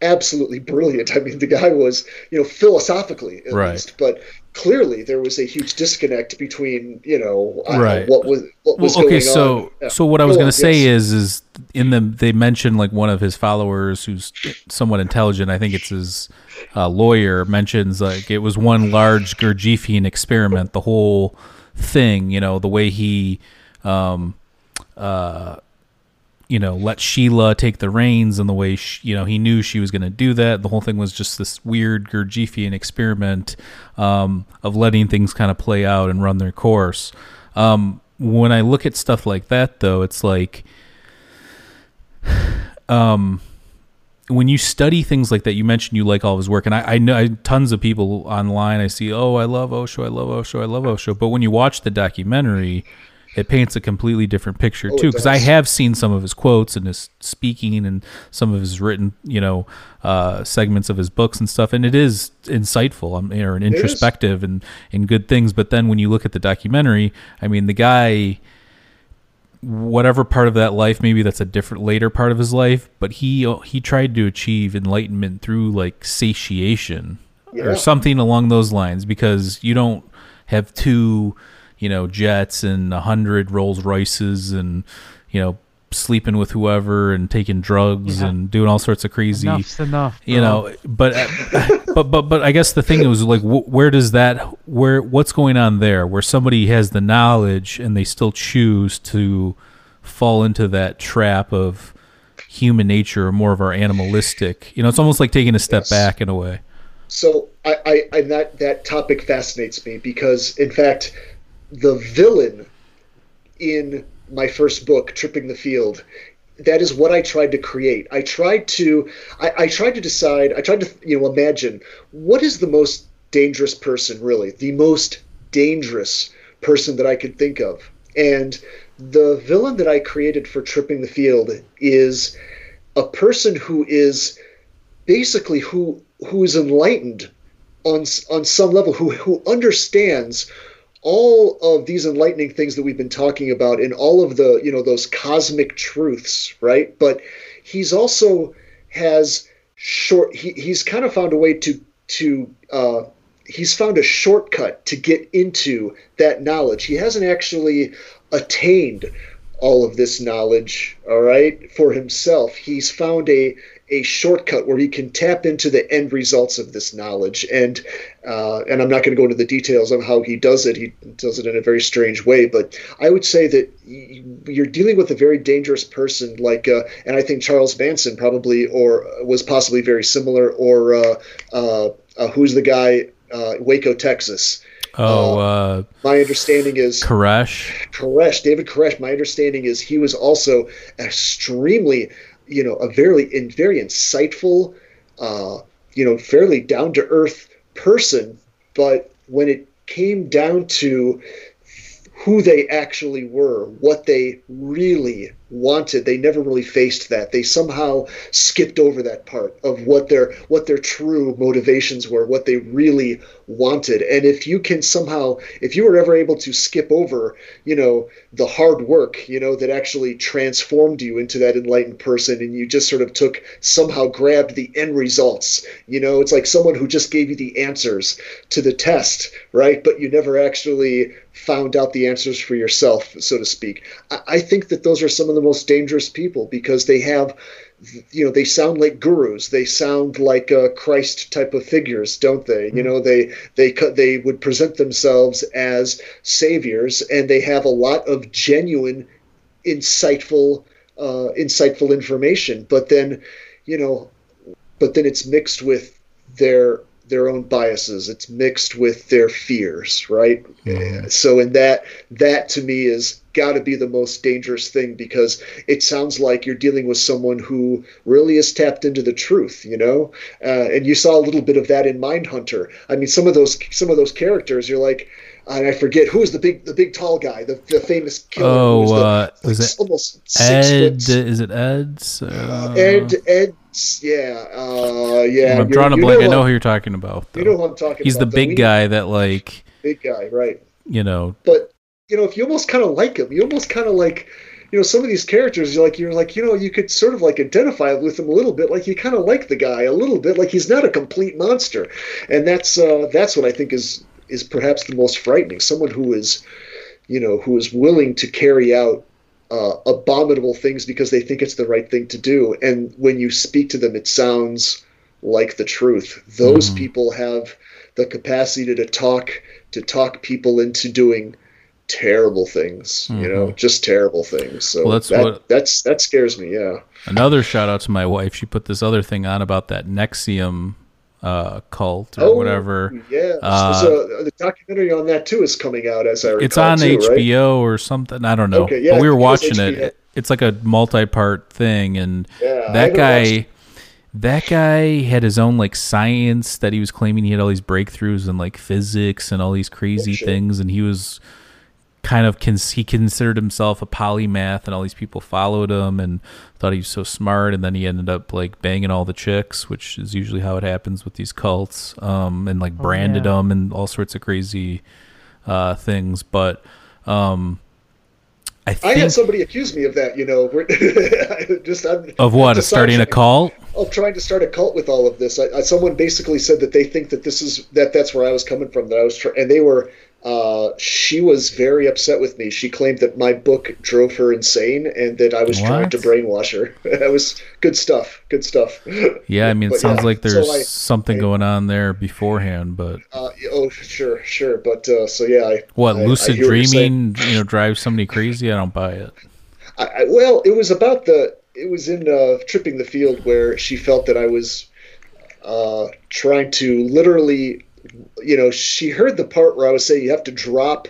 absolutely brilliant. I mean, the guy was, you know, philosophically at right. least, but clearly there was a huge disconnect between, you know, right. know, what was what was well, okay, going so on. Yeah. so what I was going to say yes. is is in the they mentioned like one of his followers who's somewhat intelligent. I think it's his uh, lawyer mentions like it was one large Gurdjieffian experiment. The whole thing, you know, the way he. Um, uh, you know, let Sheila take the reins and the way, she, you know, he knew she was going to do that. The whole thing was just this weird Gurdjieffian experiment um, of letting things kind of play out and run their course. Um, when I look at stuff like that, though, it's like, um, when you study things like that, you mentioned you like all of his work, and I, I know I, tons of people online. I see, oh, I love Osho, I love Osho, I love Osho. But when you watch the documentary, it paints a completely different picture Oh, too because i have seen some of his quotes and his speaking and some of his written you know uh, segments of his books and stuff and it is insightful um, or an introspective and and good things but then when you look at the documentary i mean the guy whatever part of that life maybe that's a different later part of his life but he he tried to achieve enlightenment through like satiation Yeah. or something along those lines because you don't have two you know jets and a hundred rolls royces and you know sleeping with whoever and taking drugs Yeah. and doing all sorts of crazy Enough's enough. you know but but but but i guess the thing was like wh- where does that where what's going on there where somebody has the knowledge and they still choose to fall into that trap of human nature or more of our animalistic you know it's almost like taking a step Yes. back in a way So I, I and that that topic fascinates me because in fact the villain in my first book, Tripping the Field, that is what I tried to create. I tried to I, I tried to decide I tried to you know imagine what is the most dangerous person really, the most dangerous person that I could think of. And the villain that I created for Tripping the Field is a person who is basically who who is enlightened on on some level, who who understands all of these enlightening things that we've been talking about and all of the you know those cosmic truths right? But he's also has short he, he's kind of found a way to to uh, he's found a shortcut to get into that knowledge. He hasn't actually attained all of this knowledge all right for himself. He's found a a shortcut where he can tap into the end results of this knowledge. And uh, and I'm not going to go into the details of how he does it. He does it in a very strange way. But I would say that you're dealing with a very dangerous person, like, uh, and I think Charles Manson probably or was possibly very similar. Or uh, uh, uh who's the guy? Uh, Waco, Texas. Oh, uh, my understanding is Koresh. Koresh, David Koresh. My understanding is he was also extremely you know, a very in very insightful, uh, you know, fairly down to earth person. But when it came down to who they actually were, what they really wanted. They never really faced that. They somehow skipped over that part of what their what their true motivations were, what they really wanted. And if you can somehow if you were ever able to skip over, you know, the hard work, you know, that actually transformed you into that enlightened person and you just sort of took somehow grabbed the end results. You know, it's like someone who just gave you the answers to the test, right? But you never actually found out the answers for yourself, so to speak. I, I think that those are some of the most dangerous people because they have you know they sound like gurus they sound like uh, christ type of figures don't they mm-hmm. you know they they they would present themselves as saviors and they have a lot of genuine insightful uh, insightful information but then you know but then it's mixed with their their own biases. It's mixed with their fears, right? Mm-hmm. So in that that to me is got to be the most dangerous thing because it sounds like you're dealing with someone who really is tapped into the truth, you know. Uh, and you saw a little bit of that in Mindhunter. I mean, some of those some of those characters, you're like, and I forget who was the big the big tall guy, the, the famous killer. Oh, the, uh, was it almost Ed? Is it Ed's? Uh, Ed Ed yeah, uh, yeah. I'm drawing a blank. I know who you're talking about. Though. You know who I'm talking He's about. He's the big guy that like. Big guy, right? You know. But you know, if you almost kind of like him, you almost kind of like, you know, some of these characters. You're like, you're like, you know, you could sort of like identify with him a little bit. Like you kind of like the guy a little bit. Like he's not a complete monster, and that's uh, that's what I think is is perhaps the most frightening. Someone who is, you know, who is willing to carry out uh, abominable things because they think it's the right thing to do. And when you speak to them, it sounds like the truth. Those mm-hmm. people have the capacity to talk to talk people into doing terrible things. Mm-hmm. You know, mm-hmm. just terrible things. So well, that's that, what that's that scares me. Yeah. Another shout out to my wife. She put this other thing on about that NXIVM uh, cult or oh, whatever. Yeah, uh, a, the documentary on that too is coming out as I recall. It's on too, HBO right? or something. I don't know. Okay, yeah, but we were watching it. It's like a multi-part thing, and yeah, that guy. That guy had his own like science that he was claiming he had all these breakthroughs in like physics and all these crazy oh, things, and he was kind of cons- he considered himself a polymath and all these people followed him and thought he was so smart and then he ended up like banging all the chicks which is usually how it happens with these cults um, and like oh, branded oh, yeah. them and all sorts of crazy uh, things but um, I, think, I had somebody accuse me of that, you know. just I'm, of what? Of starting a cult? Of trying to start a cult with all of this. I, I, someone basically said that they think that this is that that's where I was coming from. That I was, tr- and they were uh, she was very upset with me. She claimed that my book drove her insane and that I was what? trying to brainwash her. that was good stuff. Good stuff. Yeah, I mean, it sounds yeah, like there's so I, something I, going on there beforehand, but uh, oh, sure, sure. But uh, so yeah, I, what lucid dreaming, you know, drives somebody crazy. I don't buy it. well, it was about the. It was in uh, tripping the field where she felt that I was uh, trying to literally you know, she heard the part where I was saying you have to drop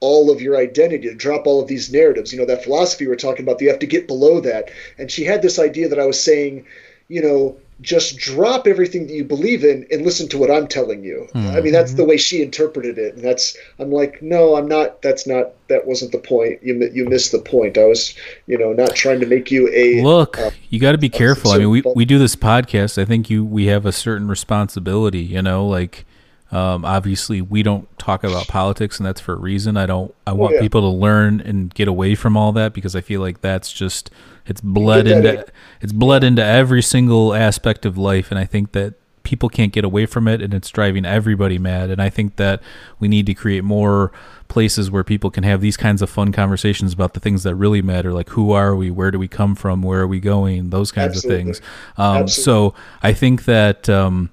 all of your identity, to drop all of these narratives. You know, that philosophy we're talking about, you have to get below that. And she had this idea that I was saying, you know, just drop everything that you believe in and listen to what I'm telling you. Mm-hmm. I mean, that's the way she interpreted it, and that's I'm like, no, I'm not. That's not. That wasn't the point. You you missed the point. I was, you know, not trying to make you a look. Uh, you got to be careful. I mean, we we do this podcast. I think you we have a certain responsibility. You know, like. Um, obviously, we don't talk about politics, and that's for a reason. I don't. I want oh, yeah. people to learn and get away from all that because I feel like that's just it's bled into it's bled into every single aspect of life, and I think that people can't get away from it, and it's driving everybody mad. And I think that we need to create more places where people can have these kinds of fun conversations about the things that really matter, like who are we, where do we come from, where are we going, those kinds Absolutely. of things. Um, so I think that. Um,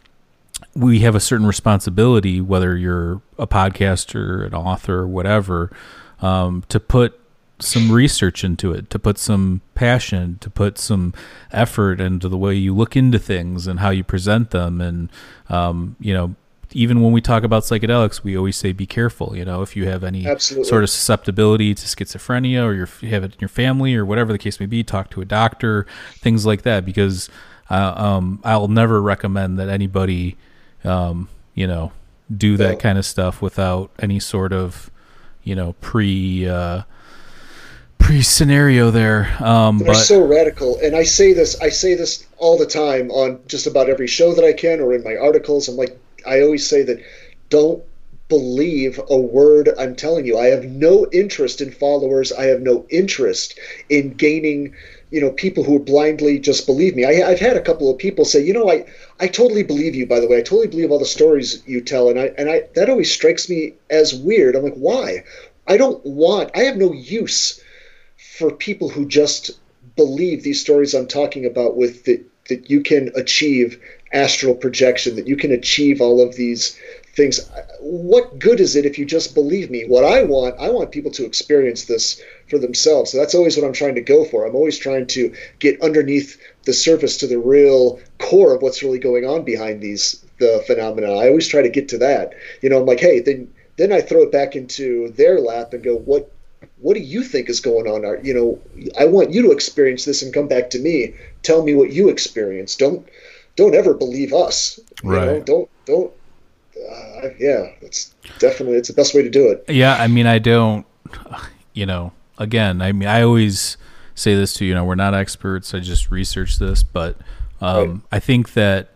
we have a certain responsibility, whether you're a podcaster, an author, or whatever, um, to put some research into it, to put some passion, to put some effort into the way you look into things and how you present them. And, um, you know, even when we talk about psychedelics, we always say be careful. You know, if you have any Absolutely. sort of susceptibility to schizophrenia or you have it in your family or whatever the case may be, talk to a doctor, things like that, because uh, um, I'll never recommend that anybody, um, you know, do that kind of stuff without any sort of, you know, pre. Uh, pre scenario there. Um, They're but... so radical, and I say this, I say this all the time on just about every show that I can, or in my articles. I'm like, I always say that don't believe a word I'm telling you. I have no interest in followers. I have no interest in gaining, you know, people who blindly just believe me. I, have had a couple of people say, you know, I, I totally believe you. By the way, I totally believe all the stories you tell, and I and I that always strikes me as weird. I'm like, why? I don't want. I have no use for people who just believe these stories I'm talking about with that that you can achieve astral projection, that you can achieve all of these things. What good is it if you just believe me? What I want, I want people to experience this for themselves. So that's always what I'm trying to go for. I'm always trying to get underneath the surface to the real core of what's really going on behind these the phenomena. I always try to get to that. You know, I'm like, hey, then then I throw it back into their lap and go, what what do you think is going on? You know, I want you to experience this and come back to me. Tell me what you experience. Don't don't ever believe us. Right. Know? Don't don't. Uh, yeah, it's definitely it's the best way to do it. Yeah, I mean, I don't. You know, again, I mean, I always say this to you know, we're not experts. I just research this, but um, right. I think that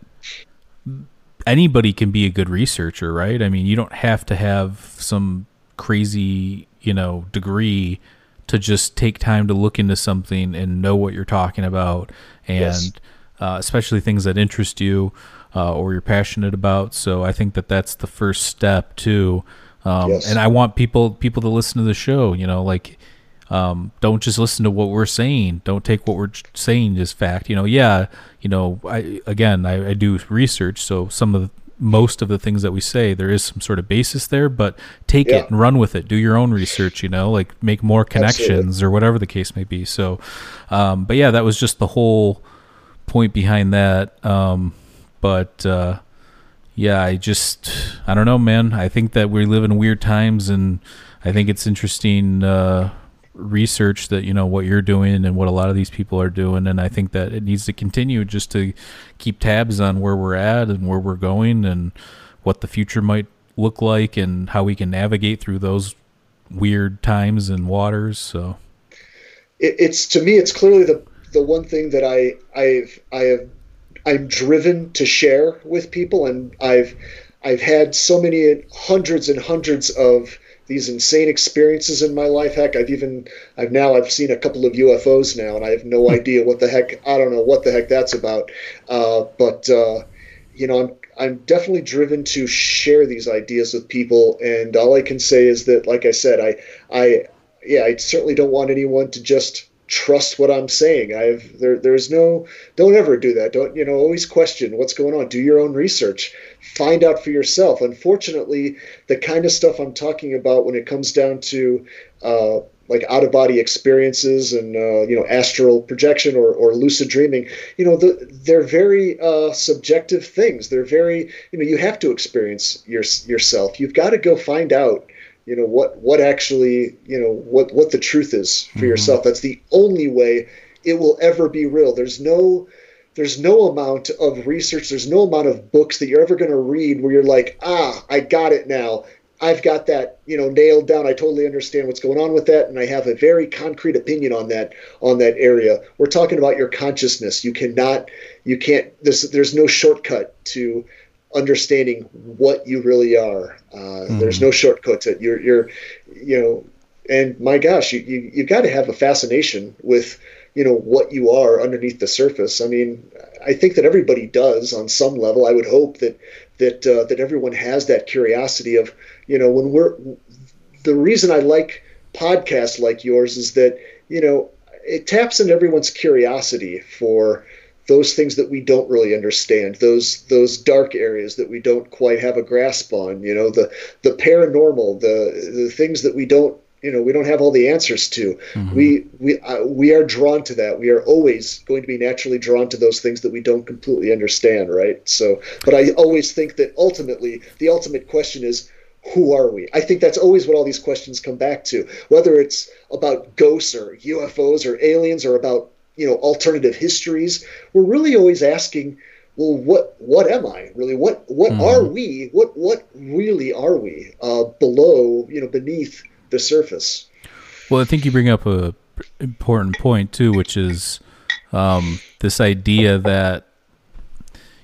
anybody can be a good researcher, right? I mean, you don't have to have some crazy you know degree to just take time to look into something and know what you're talking about and yes. uh, especially things that interest you uh, or you're passionate about so i think that that's the first step too um, yes. and i want people people to listen to the show you know like um, don't just listen to what we're saying. Don't take what we're saying as fact. You know, yeah, you know, I again, I, I do research, so some of the, most of the things that we say there is some sort of basis there but take yeah. it and run with it do your own research you know like make more connections Absolutely. or whatever the case may be so um, but yeah that was just the whole point behind that um, but uh, yeah i just i don't know man. I think that we live in weird times and i think it's interesting uh, research that you know what you're doing and what a lot of these people are doing and i think that it needs to continue just to keep tabs on where we're at and where we're going and what the future might look like and how we can navigate through those weird times and waters so. It, it's to me it's clearly the the one thing that i i've i have i'm driven to share with people and i've i've had so many hundreds and hundreds of these insane experiences in my life. Heck, I've even I've now I've seen a couple of UFOs now, and I have no hmm. idea what the heck I don't know what the heck that's about. Uh, but uh, you know, I'm I'm definitely driven to share these ideas with people, and all I can say is that, like I said, I I yeah, I certainly don't want anyone to just trust what I'm saying. I've there there's no don't ever do that. Don't you know always question what's going on. Do your own research. Find out for yourself. Unfortunately, the kind of stuff I'm talking about when it comes down to uh, like out of body experiences and uh, you know astral projection or, or lucid dreaming you know the, they're very uh, subjective things they're very you know you have to experience your, yourself you've got to go find out you know what what actually you know what what the truth is for mm-hmm. yourself that's the only way it will ever be real there's no there's no amount of research, there's no amount of books that you're ever going to read where you're like, ah, I got it now. I've got that, you know, nailed down. I totally understand what's going on with that, and I have a very concrete opinion on that on that area. We're talking about your consciousness. You cannot, you can't. There's there's no shortcut to understanding what you really are. Uh, mm. There's no shortcut to it. You're you're, you know, and my gosh, you you you got to have a fascination with you know what you are underneath the surface. I mean, I think that everybody does on some level. I would hope that that uh, that everyone has that curiosity of you know when we're the reason I like podcasts like yours is that you know it taps into everyone's curiosity for those things that we don't really understand those those dark areas that we don't quite have a grasp on you know the the paranormal the the things that we don't you know we don't have all the answers to. Mm-hmm. we we uh, we are drawn to that. We are always going to be naturally drawn to those things that we don't completely understand right? So but i always think that ultimately the ultimate question is who are we? I think that's always what all these questions come back to. Whether it's about ghosts or ufos or aliens or about you know alternative histories we're really always asking well what what am i really what what mm-hmm. are we what what really are we uh, below you know beneath the surface. Well, I think you bring up a important point too, which is um, this idea that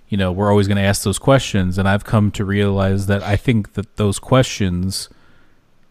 you know we're always going to ask those questions, and I've come to realize that I think that those questions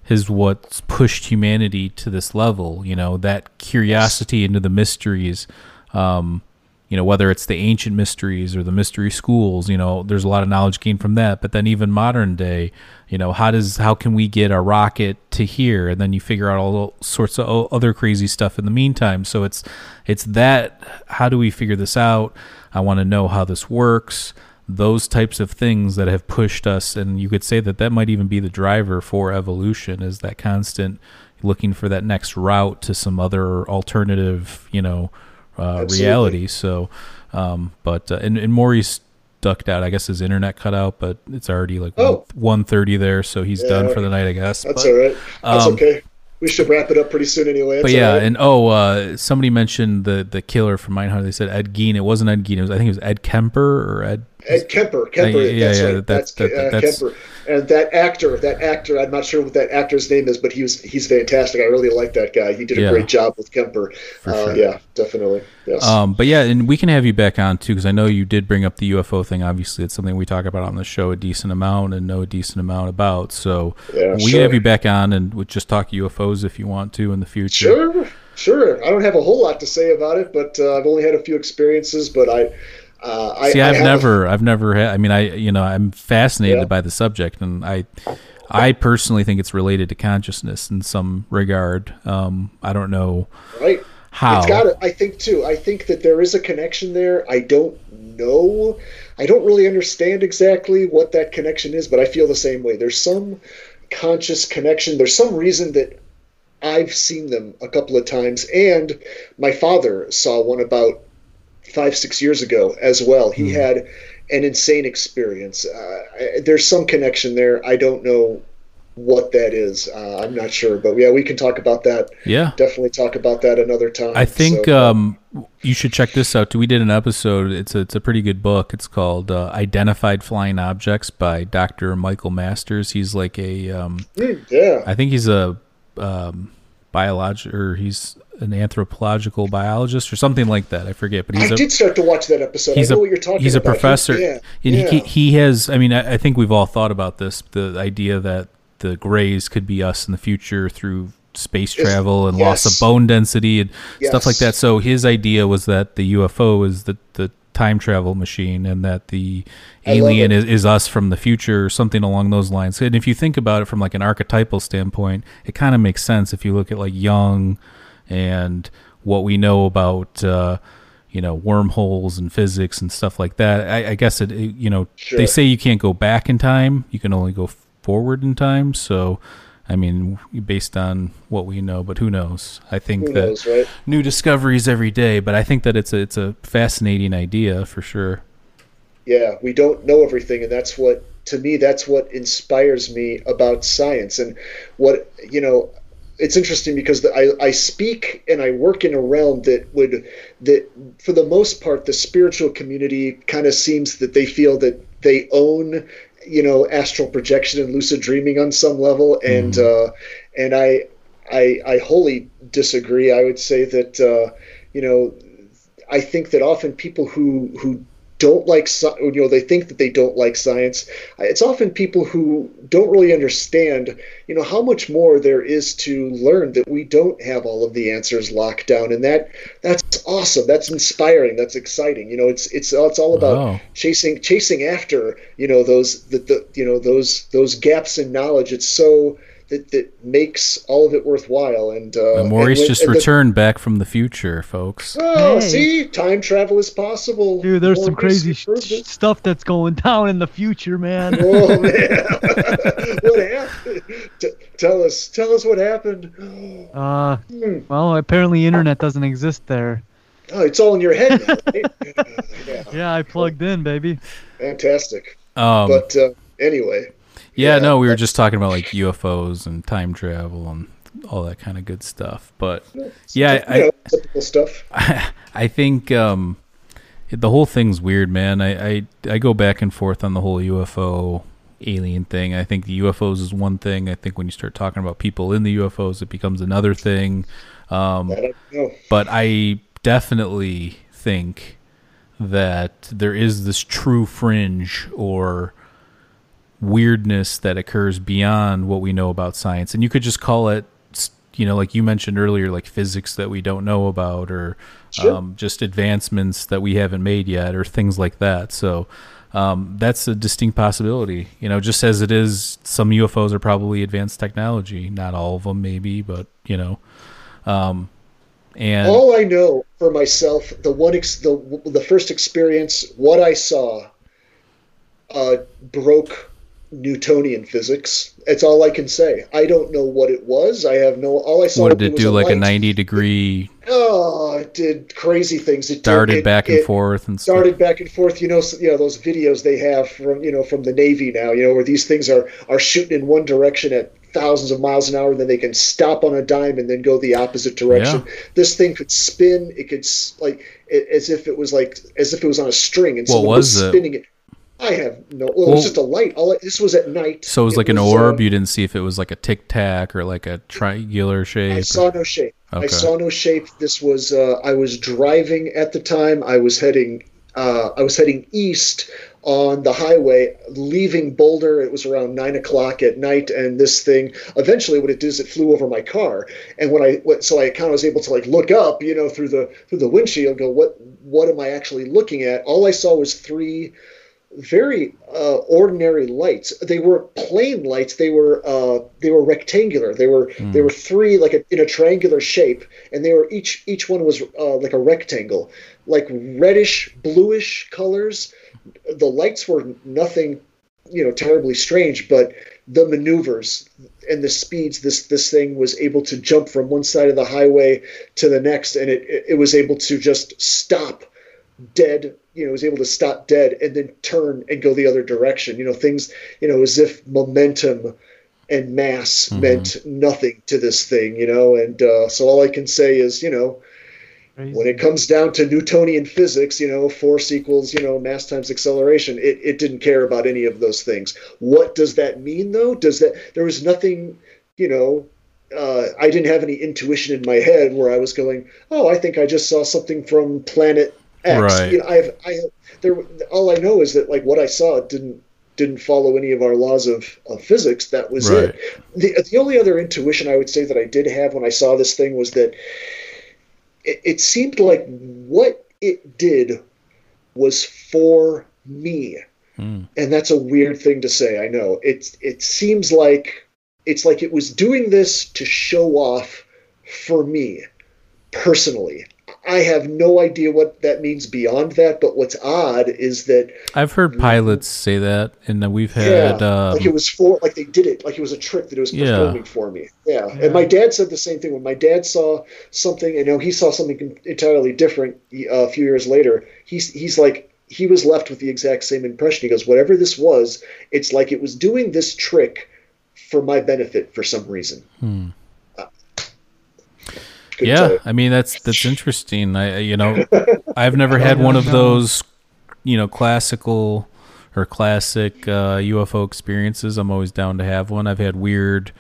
is what's pushed humanity to this level. You know, that curiosity into the mysteries. Um, you know whether it's the ancient mysteries or the mystery schools you know there's a lot of knowledge gained from that but then even modern day you know how does how can we get a rocket to here and then you figure out all sorts of other crazy stuff in the meantime so it's it's that how do we figure this out i want to know how this works those types of things that have pushed us and you could say that that might even be the driver for evolution is that constant looking for that next route to some other alternative you know uh, reality. So, um, but uh, and, and Maurice ducked out. I guess his internet cut out, but it's already like oh. one thirty there, so he's yeah, done for the night. I guess that's but, all right. That's um, okay. We should wrap it up pretty soon anyway. That's but yeah, right. and oh, uh, somebody mentioned the the killer from Mindhunter. They said Ed Gein. It wasn't Ed Gein. It was I think it was Ed Kemper or Ed Ed Kemper. Kemper. yeah, that's yeah, right. That's, that's, that, uh, that's, Kemper. And that actor, that actor, I'm not sure what that actor's name is, but he was he's fantastic. I really like that guy. He did a yeah. great job with Kemper. Uh, sure. Yeah, definitely. Yes. Um, but yeah, and we can have you back on too because I know you did bring up the UFO thing. Obviously, it's something we talk about on the show a decent amount and know a decent amount about. So yeah, we sure. have you back on and we'll just talk UFOs if you want to in the future. Sure. Sure. I don't have a whole lot to say about it, but uh, I've only had a few experiences. But I, uh, See, I, have never, I've never had. I mean, I, you know, I'm fascinated yeah. by the subject, and I, I personally think it's related to consciousness in some regard. Um, I don't know, right? How? It's got. it. I think too. I think that there is a connection there. I don't know. I don't really understand exactly what that connection is, but I feel the same way. There's some conscious connection. There's some reason that I've seen them a couple of times, and my father saw one about five six years ago as well. He mm. had an insane experience. Uh, there's some connection there. I don't know what that is. Uh, I'm not sure, but yeah, we can talk about that. Yeah, definitely talk about that another time. I think so, um, you should check this out. We did an episode. It's a, it's a pretty good book. It's called uh, "Identified Flying Objects" by Dr. Michael Masters. He's like a um, mm, yeah. I think he's a um, biologist or he's an anthropological biologist or something like that. I forget, but he's. I a, did start to watch that episode. He's I know a, what you're talking he's about. He's a professor. He, yeah, and yeah. He, he has. I mean, I, I, think we've all thought about this. The idea that the Greys could be us in the future through space travel and yes. loss of bone density and yes. stuff like that. So his idea was that the UFO is the the time travel machine and that the alien is, is us from the future or something along those lines. And if you think about it from like an archetypal standpoint, it kind of makes sense if you look at like Jung and what we know about uh, you know wormholes and physics and stuff like that. I, I guess it, it, you know sure. they say you can't go back in time; you can only go forward in time. So, I mean, based on what we know, but who knows? I think who that knows, right? new discoveries every day. But I think that it's a it's a fascinating idea for sure. Yeah, we don't know everything, and that's what to me that's what inspires me about science and what you know it's interesting because the, I, I speak and I work in a realm that would that for the most part the spiritual community kind of seems that they feel that they own you know astral projection and lucid dreaming on some level and Mhm. uh, and I, I I wholly disagree. I would say that uh, you know I think that often people who who don't like you know they think that they don't like science. It's often people who don't really understand you know how much more there is to learn that we don't have all of the answers locked down. And that that's awesome. That's inspiring. That's exciting. You know it's it's uh, it's all about Wow. chasing chasing after you know those the, the you know those those gaps in knowledge. It's so that, that makes all of it worthwhile and uh Maurice and when- just and the- returned back from the future, folks. Oh, Hey. see, time travel is possible. Dude, there's More some crazy sh- proof sh- that- stuff that's going down in the future, man. Oh man, what happened? T- tell us, tell us what happened. Uh, Hmm. well, apparently internet doesn't exist there. Oh, it's all in your head. now, right? yeah, Yeah, I plugged in, baby. fantastic. Um, But uh, anyway, yeah, yeah, no, we were just talking about like UFOs and time travel and all that kind of good stuff. But Yeah, you I- know, stuff. I think um, the whole thing's weird, man. I, I I go back and forth on the whole UFO alien thing. I think the UFOs is one thing. I think when you start talking about people in the UFOs, it becomes another thing. Um, I but I definitely think that there is this true fringe or weirdness that occurs beyond what we know about science. And you could just call it you know like you mentioned earlier like physics that we don't know about or Sure. um, just advancements that we haven't made yet or things like that. So um, that's a distinct possibility. You know just as it is some ufos are probably advanced technology. Not all of them maybe but you know um, and All I know for myself, the one ex- the the first experience, what I saw, uh, broke Newtonian physics. It's all I can say. I don't know what it was. I have no. All I saw. what did it was do like a 90 degree Oh, it did crazy things. It did- darted it- back and it forth and stuff back and forth. You know, you know those videos they have from you know from the Navy now. You know where these things are are shooting in one direction at thousands of miles an hour, and then they can stop on a dime and then go the opposite direction. This thing could spin. It could like it, as if it was like as if it was on a string, and What someone was it? spinning it. I have no. Well, it was just a light. All I, this was at night. so it was like an uh, orb you didn't see if it was like a tic tac or like a triangular shape I or- saw no shape. Okay. I saw no shape. This was uh, I was driving at the time. I was heading uh, I was heading east on the highway, leaving Boulder. It was around nine o'clock at night, and this thing eventually what it did is it flew over my car. And when I went, so I kind of was able to like look up, you know, through the through the windshield, go what what am I actually looking at? All I saw was three very uh, ordinary lights. They were plain lights. They were uh, they were rectangular. They were they were three like a, in a triangular shape, and they were each each one was uh, like a rectangle, like reddish bluish colors. The lights were nothing, you know, terribly strange, but the maneuvers and the speeds this this thing was able to jump from one side of the highway to the next, and it, it was able to just stop dead you know was able to stop dead and then turn and go the other direction. You know things you know as if momentum and mass meant nothing to this thing you know and uh, so all i can say is you know Crazy. when it comes down to newtonian physics you know force equals you know mass times acceleration it, it didn't care about any of those things. What does that mean though? Does that there was nothing you know uh, I didn't have any intuition in my head where I was going, oh, I think I just saw something from planet X. Right. You know, I have, I have, there. All I know is that like what I saw didn't didn't follow any of our laws of, of physics. That was Right. it. The the only other intuition I would say that I did have when I saw this thing was that it, it seemed like what it did was for me Hmm. and that's a weird thing to say i know it it seems like it's like it was doing this to show off for me personally i have no idea what that means beyond that but what's odd is that I've heard pilots say that, and then we've had yeah um, like it was for like they did it like it was a trick that it was Yeah. performing for me yeah. Yeah. and my dad said the same thing when my dad saw something you know he saw something entirely different a few years later he's he's like he was left with the exact same impression he goes whatever this was it's like it was doing this trick for my benefit for some reason Hmm. Couldn't yeah, tell you. I mean that's that's interesting. I you know I've never had one of those you know classical or classic uh, UFO experiences. I'm always down to have one. I've had weird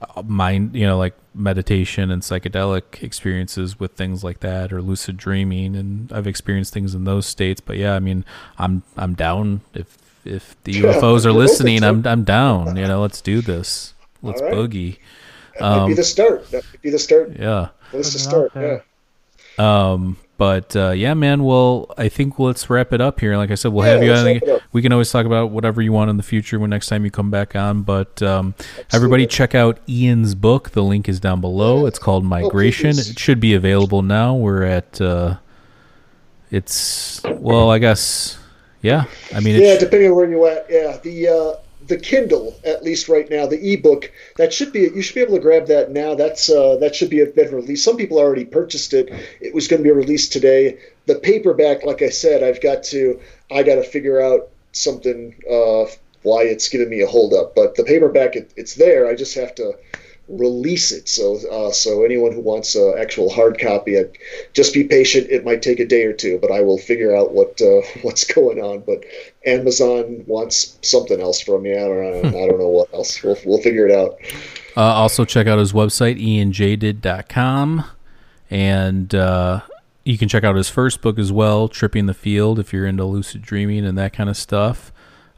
uh, mind you know like meditation and psychedelic experiences with things like that or lucid dreaming and I've experienced things in those states but yeah I mean I'm I'm down if if the UFOs are listening I'm I'm down you know let's do this let's All right. boogie That might be um, the start. That might be the start. yeah Place to Put it start. Yeah. Um, but uh, yeah, man. Well, I think let's wrap it up here. Like I said, we'll Yeah, have you let's on. wrap it up. We can always talk about whatever you want in the future when next time you come back on. But um, everybody, check out Ian's book. The link is down below. It's called Migration. please. it should be available now. We're at. Uh, it's well, I guess. Yeah. I mean, Yeah, it's, depending on where you're at. Yeah, the uh, the Kindle, at least right now, the ebook that should be you should be able to grab that now. That's uh, that should be a been released. Some people already purchased it. It was going to be released today. The paperback, like I said, I've got to I got to figure out something uh, why it's giving me a hold up. But the paperback, it, it's there. I just have to release it. So uh, so anyone who wants an actual hard copy, uh, just be patient. It might take a day or two, but I will figure out what uh, what's going on. But Amazon wants something else from me. I don't. I don't know what else. We'll we'll figure it out. Uh, also, check out his website, ianjaydid.com. And uh, you can check out his first book as well, Tripping the Field, if you're into lucid dreaming and that kind of stuff.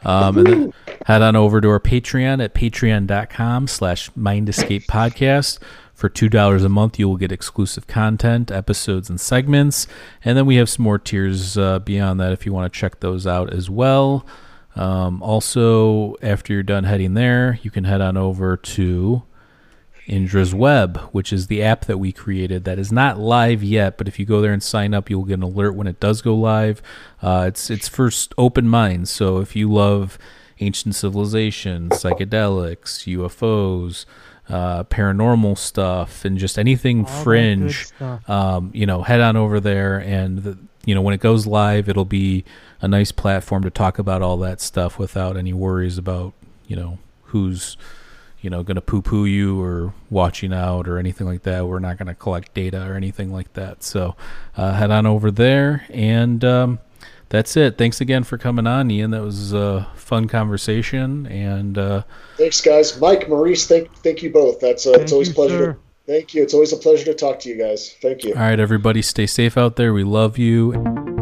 Um, and then head on over to our Patreon at patreon.com slash Mind Escape Podcast. For $2 a month, you will get exclusive content, episodes, and segments. And then we have some more tiers uh, beyond that if you want to check those out as well. Um, also, after you're done heading there, you can head on over to Indra's Web, which is the app that we created that is not live yet. But if you go there and sign up, you'll get an alert when it does go live. Uh, it's it's for open minds. So if you love ancient civilizations, psychedelics, UFOs, uh, paranormal stuff, and just anything All fringe, um, you know, head on over there and the, you know when it goes live, it'll be a nice platform to talk about all that stuff without any worries about you know who's you know going to poo-poo you or watching out or anything like that. We're not going to collect data or anything like that. So uh, head on over there and. Um, that's it. Thanks again for coming on, Ian. That was a fun conversation, and uh, Thanks, guys. Mike, Maurice, thank thank you both. That's uh, it's always you, a pleasure. sir. To, thank you. It's always a pleasure to talk to you guys. Thank you. all right, everybody, stay safe out there. We love you.